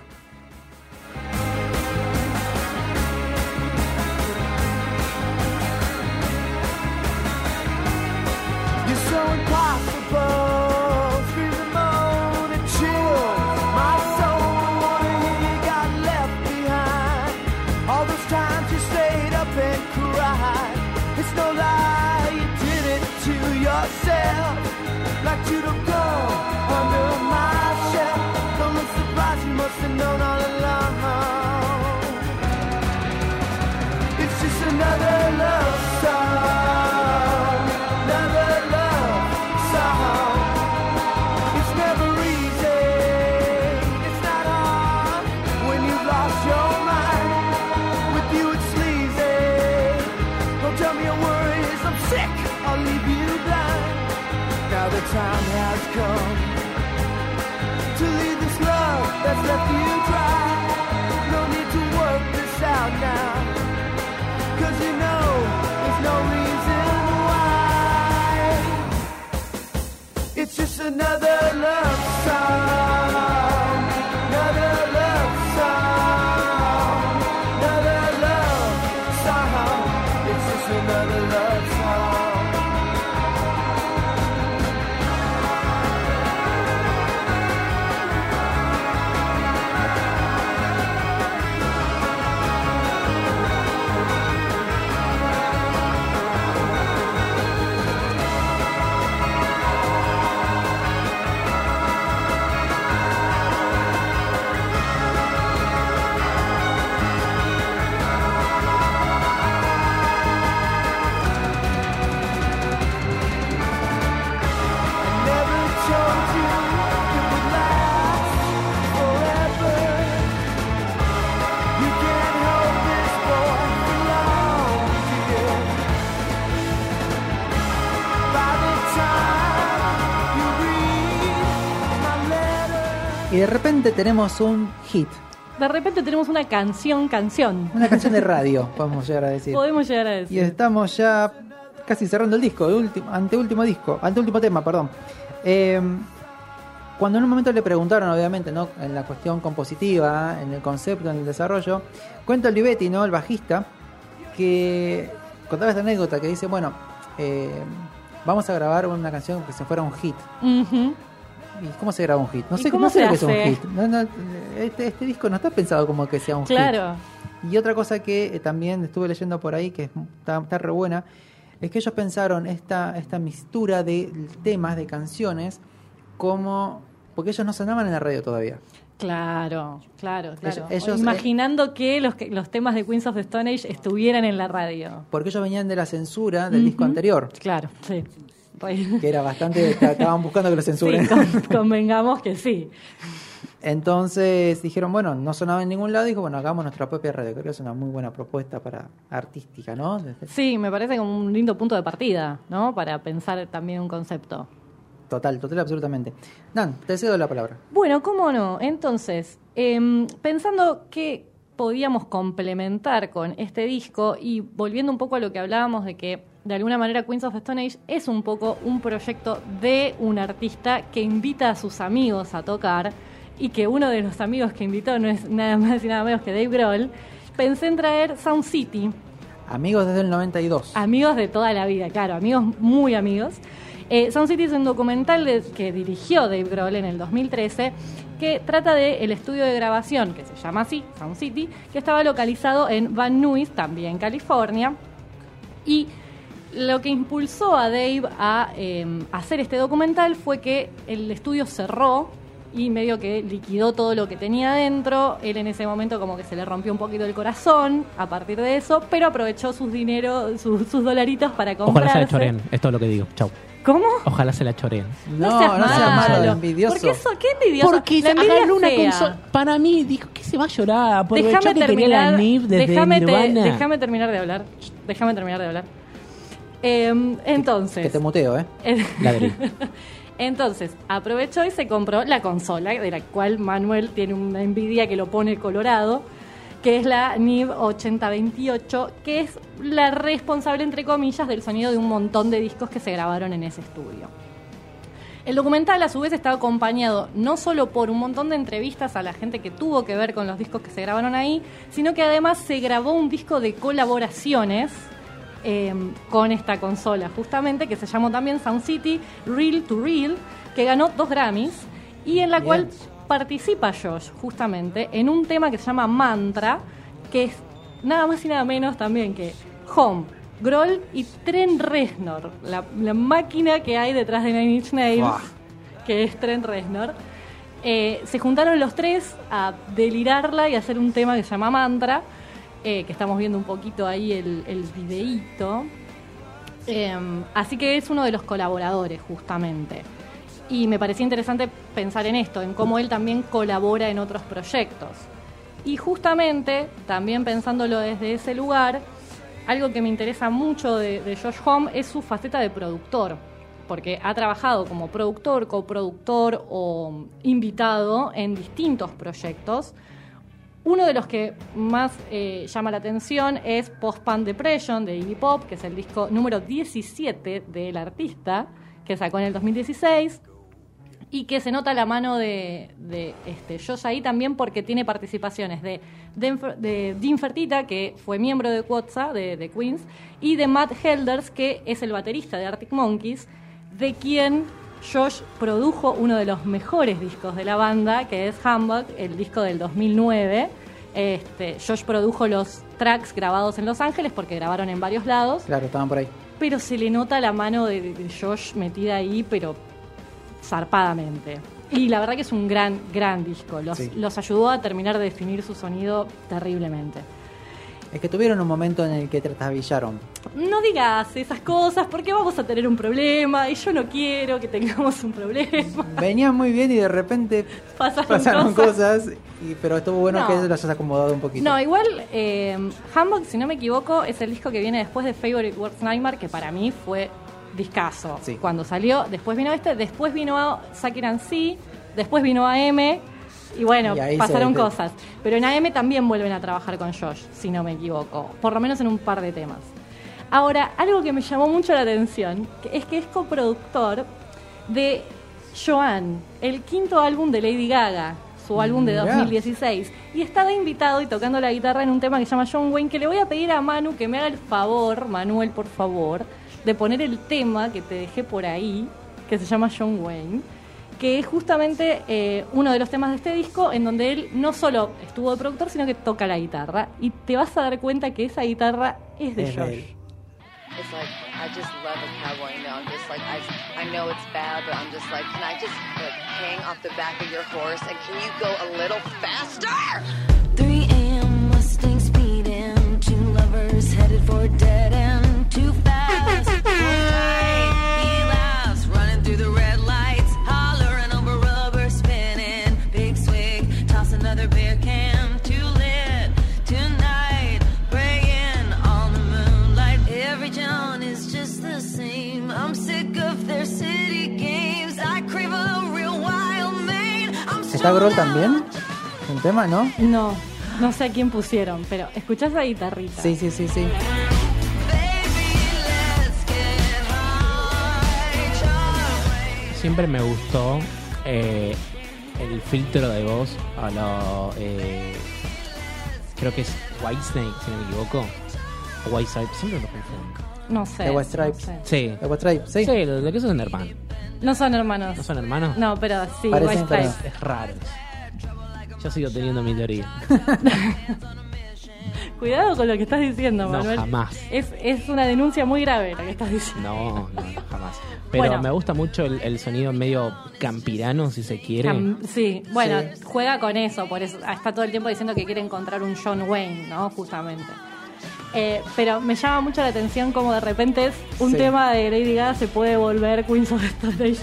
Another Y de repente tenemos un hit, De repente tenemos una canción, canción. una canción de (laughs) radio, podemos llegar a decir. Podemos llegar a Y decir. estamos ya casi cerrando el disco, el último, anteúltimo disco, anteúltimo tema, perdón. Eh, cuando en un momento le preguntaron, obviamente, ¿no? en la cuestión compositiva, en el concepto, en el desarrollo, cuenta Olivetti, ¿no? el bajista, que contaba esta anécdota que dice, bueno, eh, vamos a grabar una canción que se fuera un hit. Ujú. ¿Y cómo se graba un hit? No ¿Y sé, cómo no sé se lo que es un hit. No, no, este, este disco no está pensado como que sea un hit. Claro. Y otra cosa que eh, también estuve leyendo por ahí, que es- está, está re buena, es que ellos pensaron esta, esta mistura de temas, de canciones, como... Porque ellos no sonaban en la radio todavía. Claro, claro, claro. Ellos- ellos, Imaginando que los, que los temas de Queens of the Stone Age estuvieran en la radio. Porque ellos venían de la censura del disco anterior. Claro, sí. (laughs) Que era bastante... estaban buscando que lo censuren. Sí, convengamos que sí. Entonces dijeron, bueno, no sonaba en ningún lado, dijo, bueno, hagamos nuestra propia radio. Creo que es una muy buena propuesta para artística, ¿no? Sí, me parece como un lindo punto de partida, ¿no? Para pensar también un concepto. Total, total, absolutamente. Dan, te cedo la palabra. Bueno, ¿cómo no? Entonces, em, pensando que podíamos complementar con este disco y volviendo un poco a lo que hablábamos de que de alguna manera Queens of the Stone Age es un poco un proyecto de un artista que invita a sus amigos a tocar y que uno de los amigos que invitó no es nada más y nada menos que Dave Grohl, pensé en traer Sound City, Amigos desde el 92. Amigos de toda la vida, claro, amigos muy amigos. Eh, Sound City es un documental de- que dirigió Dave Grohl en el 2013 que trata del el estudio de grabación, que se llama así, Sound City, que estaba localizado en Van Nuys, también California. Y lo que impulsó a Dave a eh, hacer este documental fue que el estudio cerró y medio que liquidó todo lo que tenía adentro. Él en ese momento como que se le rompió un poquito el corazón a partir de eso, pero aprovechó sus dinero, sus, sus dolaritos para Ojalá comprarse. se la choreen. Es lo que digo. Chau. ¿Cómo? Ojalá se la choreen. No, seas malo. envidioso. ¿Por qué, eso? ¿Qué envidioso? Porque la agarró una consola. Para mí, dijo que se va a llorar. Aprovechó Déjame que quería la terminar, NIF desde déjame, te- terminar de hablar. Déjame terminar de hablar. Em, entonces. Que te muteo, ¿eh? (laughs) Entonces, aprovechó y se compró la consola, de la cual Manuel tiene una envidia que lo pone colorado, que es la NIV 8028, que es la responsable, entre comillas, del sonido de un montón de discos que se grabaron en ese estudio. El documental, a su vez, está acompañado no solo por un montón de entrevistas a la gente que tuvo que ver con los discos que se grabaron ahí, sino que además se grabó un disco de colaboraciones eh, con esta consola, justamente, que se llamó también Sound City Real to Real, que ganó dos Grammys y en la Bien. cual participa Josh, justamente, en un tema que se llama Mantra, que es nada más y nada menos también que Home, Grohl y Trent Reznor, la, la máquina que hay detrás de Nine Inch Nails, que es Trent Reznor. Eh, se juntaron los tres a delirarla y hacer un tema que se llama Mantra, eh, que estamos viendo un poquito ahí el, el videíto. Eh, así que es uno de los colaboradores, justamente. Y me parecía interesante pensar en esto, en cómo él también colabora en otros proyectos. Y justamente, también pensándolo desde ese lugar, algo que me interesa mucho de, de Josh Home es su faceta de productor, porque ha trabajado como productor, coproductor o invitado en distintos proyectos. Uno de los que más eh, llama la atención es Post Punk Depression de Iggy Pop, que es el disco número 17 del artista, que sacó en el 2016 y que se nota la mano de, de este, ahí también porque tiene participaciones de, de, de Dean Fertita, que fue miembro de Quotza, de, de Queens, y de Matt Helders, que es el baterista de Arctic Monkeys, de quien Josh produjo uno de los mejores discos de la banda, que es Humbug, el disco del 2009. Este, Josh produjo los tracks grabados en Los Ángeles porque grabaron en varios lados Claro, estaban por ahí. pero se le nota la mano de, de Josh metida ahí, pero zarpadamente. Y la verdad que es un gran, gran disco. Los, Sí. los ayudó a terminar de definir su sonido terriblemente. Es que tuvieron un momento en el que trastabillaron. No digas esas cosas porque vamos a tener un problema y yo no quiero que tengamos un problema. (laughs) Venían muy bien y de repente Pasaron, pasaron cosas. cosas, y, pero estuvo bueno No. que los hayas acomodado un poquito. No, igual eh, Humbug, si no me equivoco, es el disco que viene después de Favorite Worst Nightmare, que para mí fue discazo. Sí. Cuando salió, después vino este, después vino a Sakiran C, después vino a M, Y bueno, Y pasaron cosas. Pero en AM también vuelven a trabajar con Josh, si no me equivoco. Por lo menos en un par de temas. Ahora, algo que me llamó mucho la atención que es que es coproductor de Joanne, el quinto álbum de Lady Gaga, su álbum de Mirá. 2016. Y estaba invitado y tocando la guitarra en un tema que se llama John Wayne, que le voy a pedir a Manu que me haga el favor, Manuel, por favor, de poner el tema que te dejé por ahí, que se llama John Wayne, que es justamente eh, uno de los temas de este disco en donde él no solo estuvo de productor, sino que toca la guitarra. Y te vas a dar cuenta que esa guitarra es de Es él. It's like I just love a cowboy. You know, I'm just like I, I know it's bad, but I'm just like, can I just like hang off the back of your horse and can you go a little faster? 3 a.m. Mustang speeding, two lovers headed for dead ¿Está Grohl también? ¿Un tema, no? No, no sé a quién pusieron, pero escuchás la guitarrita. Sí, sí, sí, sí. Siempre me gustó eh, el filtro de voz a lo. eh, creo que es Whitesnake, si no me equivoco. O White Stripes, siempre lo confundo. No sé. The White Stripes. No, sé. Sí. The White Stripes, sí. Sí, lo, lo que son hermanos. No son hermanos. ¿No son hermanos? No, pero sí, Parecen, White Stripes. pero- Es raro. Yo sigo teniendo mi teoría. (laughs) Cuidado con lo que estás diciendo, No, Manuel. jamás. Es, es una denuncia muy grave la que estás diciendo. No, no, no, jamás. Pero Bueno. me gusta mucho el, el sonido medio campirano, si se quiere. Cam- Sí, bueno, Sí. juega con eso, por eso está todo el tiempo diciendo que quiere encontrar un John Wayne, ¿no? Justamente. Eh, pero me llama mucho la atención como de repente es un Sí. tema de Lady Gaga se puede volver Queens of the.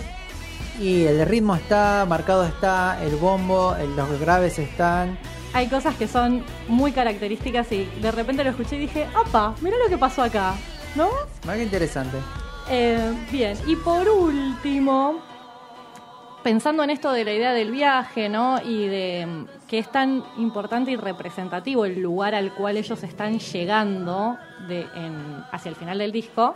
Y el ritmo está, marcado está, el bombo, el- los graves están. Hay cosas que son muy características y de repente lo escuché y dije, ¡apa! Mira lo que pasó acá, ¿no? Mira qué interesante. Eh, bien, y por último, pensando en esto de la idea del viaje, ¿no? Y de que es tan importante y representativo el lugar al cual ellos están llegando hacia el final del disco.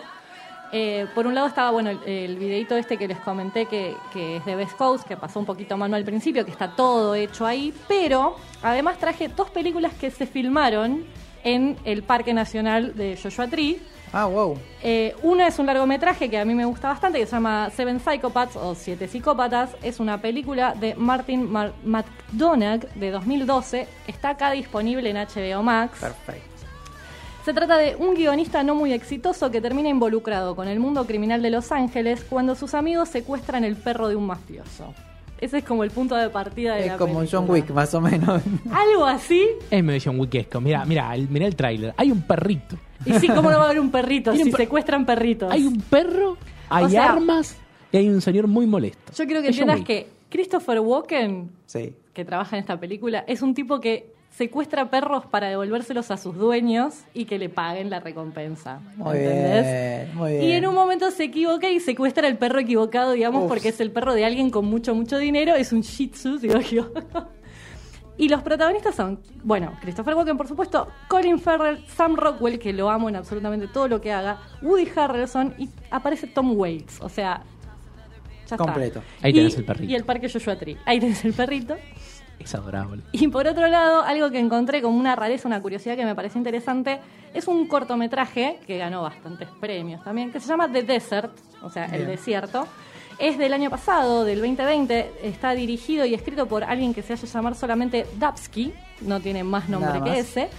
eh, por un lado estaba bueno el, videito este que les comenté que, es de Best Coast, que pasó un poquito mano al principio, que está todo hecho ahí, pero además traje dos películas que se filmaron en el Parque Nacional de Joshua Tree. Ah, wow. Eh, una es un largometraje que a mí me gusta bastante, que se llama Seven Psychopaths o Siete Psicópatas. Es una película de Martin Mar- McDonagh de 2012. Está acá disponible en HBO Max. Perfecto. Se trata de un guionista no muy exitoso que termina involucrado con el mundo criminal de Los Ángeles cuando sus amigos secuestran el perro de un mafioso. Ese es como el punto de partida de Es la como un película. John Wick, más o menos. (laughs) Algo así. Es medio John Wickesco. Mira, mira, el, mira el tráiler. Hay un perrito. Y sí, ¿cómo no va a haber un perrito si un per- secuestran perritos? Hay un perro, hay sea- armas y hay un señor muy molesto. Yo quiero que Es entiendas que Christopher Walken Sí. que trabaja en esta película es un tipo que secuestra perros para devolvérselos a sus dueños y que le paguen la recompensa. Muy ¿Entendés? bien, muy bien. Y en un momento se equivoca y secuestra el perro equivocado, digamos, Uf. porque es el perro de alguien con mucho, mucho dinero. Es un Shih Tzu, si no equivoco. Y los protagonistas son, bueno, Christopher Walken, por supuesto, Colin Farrell, Sam Rockwell, que lo amo en absolutamente todo lo que haga, Woody Harrelson y aparece Tom Waits. O sea, ya Completo. está. Ahí tenés Y- el perrito. Y el parque Joshua Tree. Ahí tenés el perrito. Es adorable. Y por otro lado, algo que encontré como una rareza, una curiosidad que me pareció interesante, es un cortometraje que ganó bastantes premios también, que se llama The Desert, o sea, El. Desierto. Es del año pasado, del 2020, está dirigido y escrito por alguien que se hace llamar solamente Dapsky, no tiene más nombre que ese.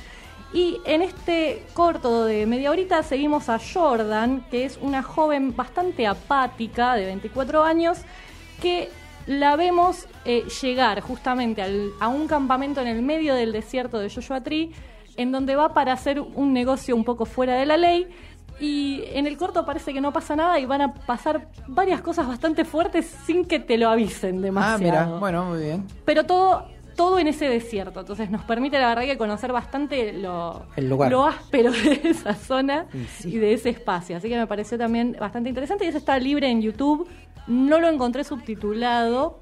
Y en este corto de media horita seguimos a Jordan, que es una joven bastante apática de 24 años, que la vemos eh, llegar justamente al- a un campamento en el medio del desierto de Joshua Tree, en donde va para hacer un negocio un poco fuera de la ley. Y en el corto parece que no pasa nada y van a pasar varias cosas bastante fuertes sin que te lo avisen Ah, demasiado. mira, bueno, muy bien. Pero todo, todo en ese desierto. Entonces nos permite la verdad que conocer bastante lo, El lugar. lo áspero de esa zona sí. y de ese espacio. Así que me pareció también bastante interesante. Y eso está libre en YouTube. No lo encontré subtitulado,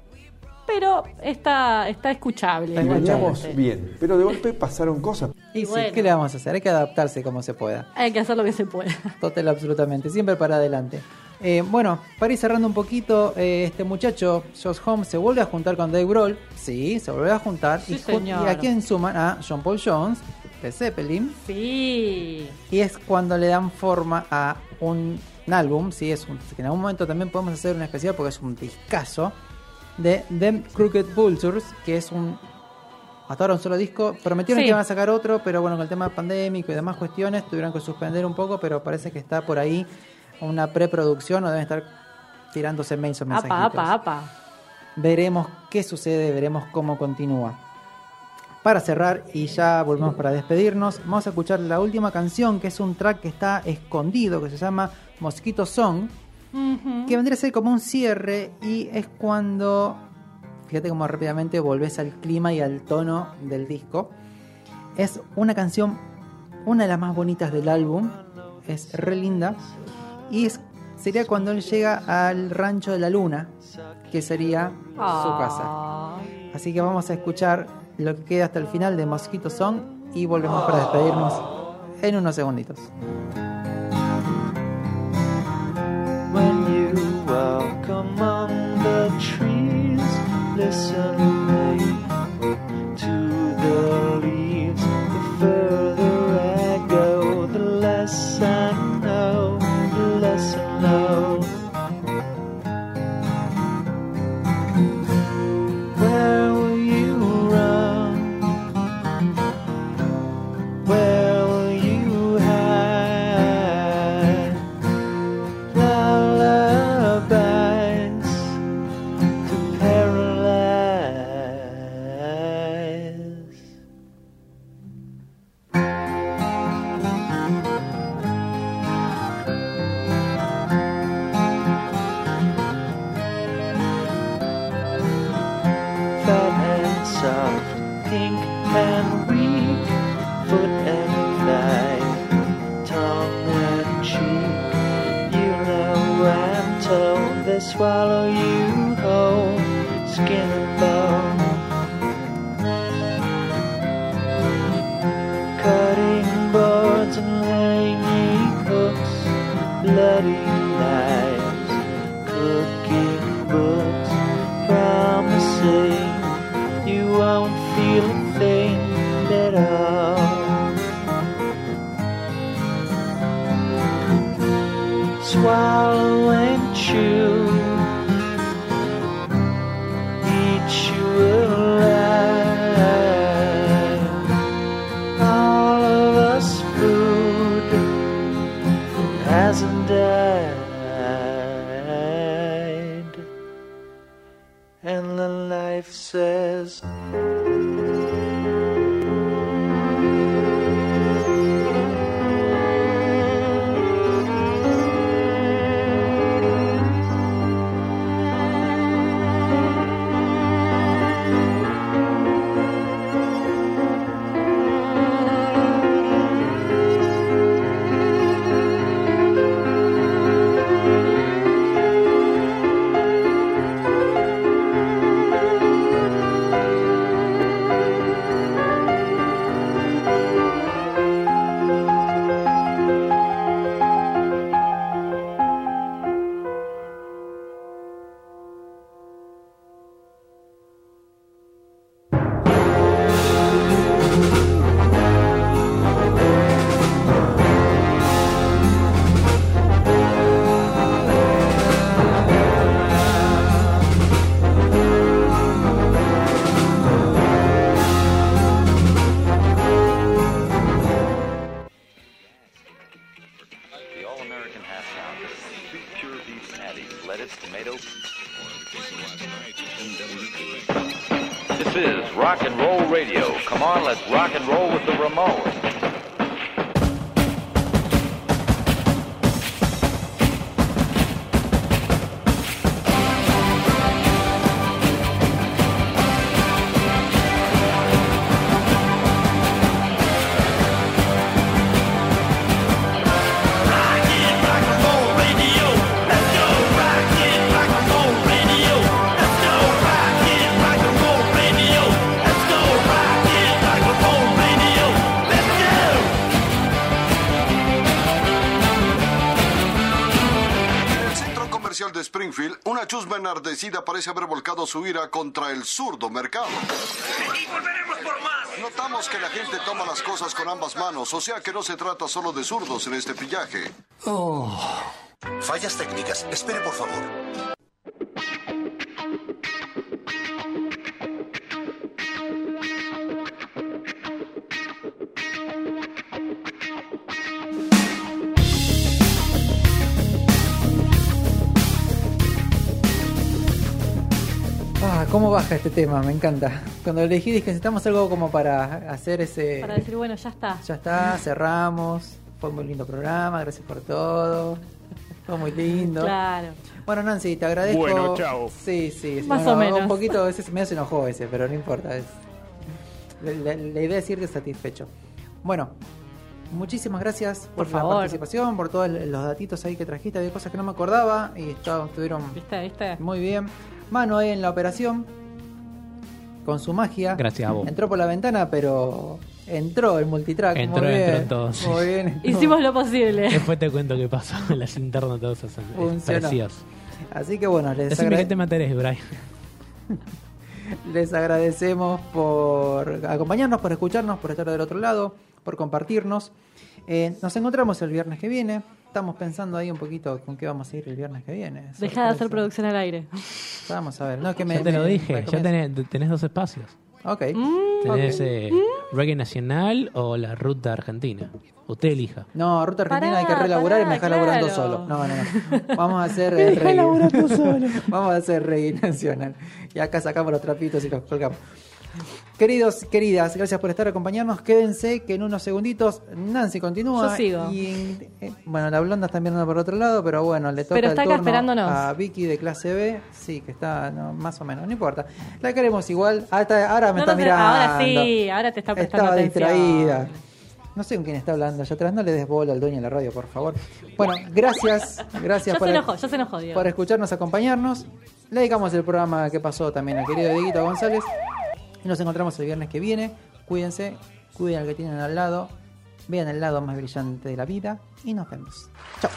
pero está, está escuchable. Y veníamos bien, pero de golpe pasaron cosas. Y sí, bueno. ¿qué le vamos a hacer? Hay que adaptarse como se pueda. Hay que hacer lo que se pueda. (laughs) Total, absolutamente. Siempre para adelante. Eh, bueno, para ir cerrando un poquito, eh, este muchacho, Josh Holmes, se vuelve a juntar con Dave Grohl. Sí, se vuelve a juntar. Sí, y, señor. y a quién suman a John Paul Jones, de Zeppelin. Sí. Y es cuando le dan forma a un, un álbum, sí, es un, que en algún momento también podemos hacer un especial porque es un discazo, de Them Crooked Vultures, que es un... Hasta ahora un solo disco. Prometieron Sí. que iban a sacar otro, pero bueno, con el tema pandémico y demás cuestiones tuvieron que suspender un poco, pero parece que está por ahí una preproducción o deben estar tirándose mails o mensajitos. Apa, apa, apa. Veremos qué sucede, veremos cómo continúa. Para cerrar y ya volvemos para despedirnos, vamos a escuchar la última canción, que es un track que está escondido, que se llama Mosquito Song, Que vendría a ser como un cierre y es cuando, fíjate cómo rápidamente volvés al clima y al tono del disco. Es una canción, una de las más bonitas del álbum, es re linda y es, sería cuando él llega al rancho de la luna, que sería su casa. Así que vamos a escuchar lo que queda hasta el final de Mosquito Song y volvemos para despedirnos en unos segunditos. Listen enardecida parece haber volcado su ira contra el zurdo mercado. Y volveremos por más. Notamos que la gente toma las cosas con ambas manos, o sea que no se trata solo de zurdos en este pillaje. Fallas técnicas. Espere, por favor. Cómo baja este tema, me encanta. Cuando lo elegí dije, necesitamos algo como para hacer ese... Para decir, bueno, ya está. Ya está, cerramos. Fue un muy lindo programa, gracias por todo. Fue muy lindo. Claro. Bueno, Nancy, te agradezco. Bueno, chao. Sí, sí. sí, Más bueno, o menos. Un poquito, ese medio se enojó ese, pero no importa. es- La, la- la idea es irte satisfecho. Bueno, muchísimas gracias por, Por la favor. participación, por todos los datitos ahí que trajiste. Había cosas que no me acordaba y estuvieron ¿Viste? ¿Viste? muy bien. Mano ahí en la operación, con su magia. Gracias a vos. Entró por la ventana, pero entró el multitrack. Entró, muy bien. entró todo, sí. Muy bien. Hicimos lo posible. Después te cuento qué pasó. Las internas todas esas preciosas. Así que bueno, les, Decime agrade- que te mataré, Brian. (laughs) les agradecemos por acompañarnos, por escucharnos, por estar del otro lado, por compartirnos. Eh, nos encontramos el viernes que viene. Estamos pensando ahí un poquito con qué vamos a ir el viernes que viene. Deja de hacer producción al aire. Vamos a ver. No, que me, ya te lo dije, ya tenés, tenés dos espacios. Ok. Tenés Ok. eh, Reggae Nacional o la Ruta Argentina. Usted elija. No, Ruta Argentina Pará, hay que relaburar y me deja pará, laburando claro. solo. No, no, no. (laughs) Vamos a hacer eh, reggae. solo. (laughs) Vamos a hacer reggae nacional. Y acá sacamos los trapitos y los colgamos. Queridos, queridas, gracias por estar acompañarnos. Quédense que en unos segunditos Nancy continúa. Yo sigo. Y eh, bueno, la blonda está mirando por otro lado, pero bueno, le toca Pero está el acá turno esperándonos. a Vicky de clase B. Sí, que está no, más o menos, no importa. La queremos igual. Ah, ahora me No, está no mirando. ahora sí, ahora te está prestando Estaba atención. distraída. No sé con quién está hablando allá atrás. No le des bola al dueño de la radio, por favor. Bueno, gracias. Gracias por, se enojó, ya se enojó, por escucharnos, acompañarnos. Le dedicamos el programa que pasó también al querido Dieguito González. Y nos encontramos el viernes que viene. Cuídense, cuiden al que tienen al lado. Vean el lado más brillante de la vida. Y nos vemos. Chao.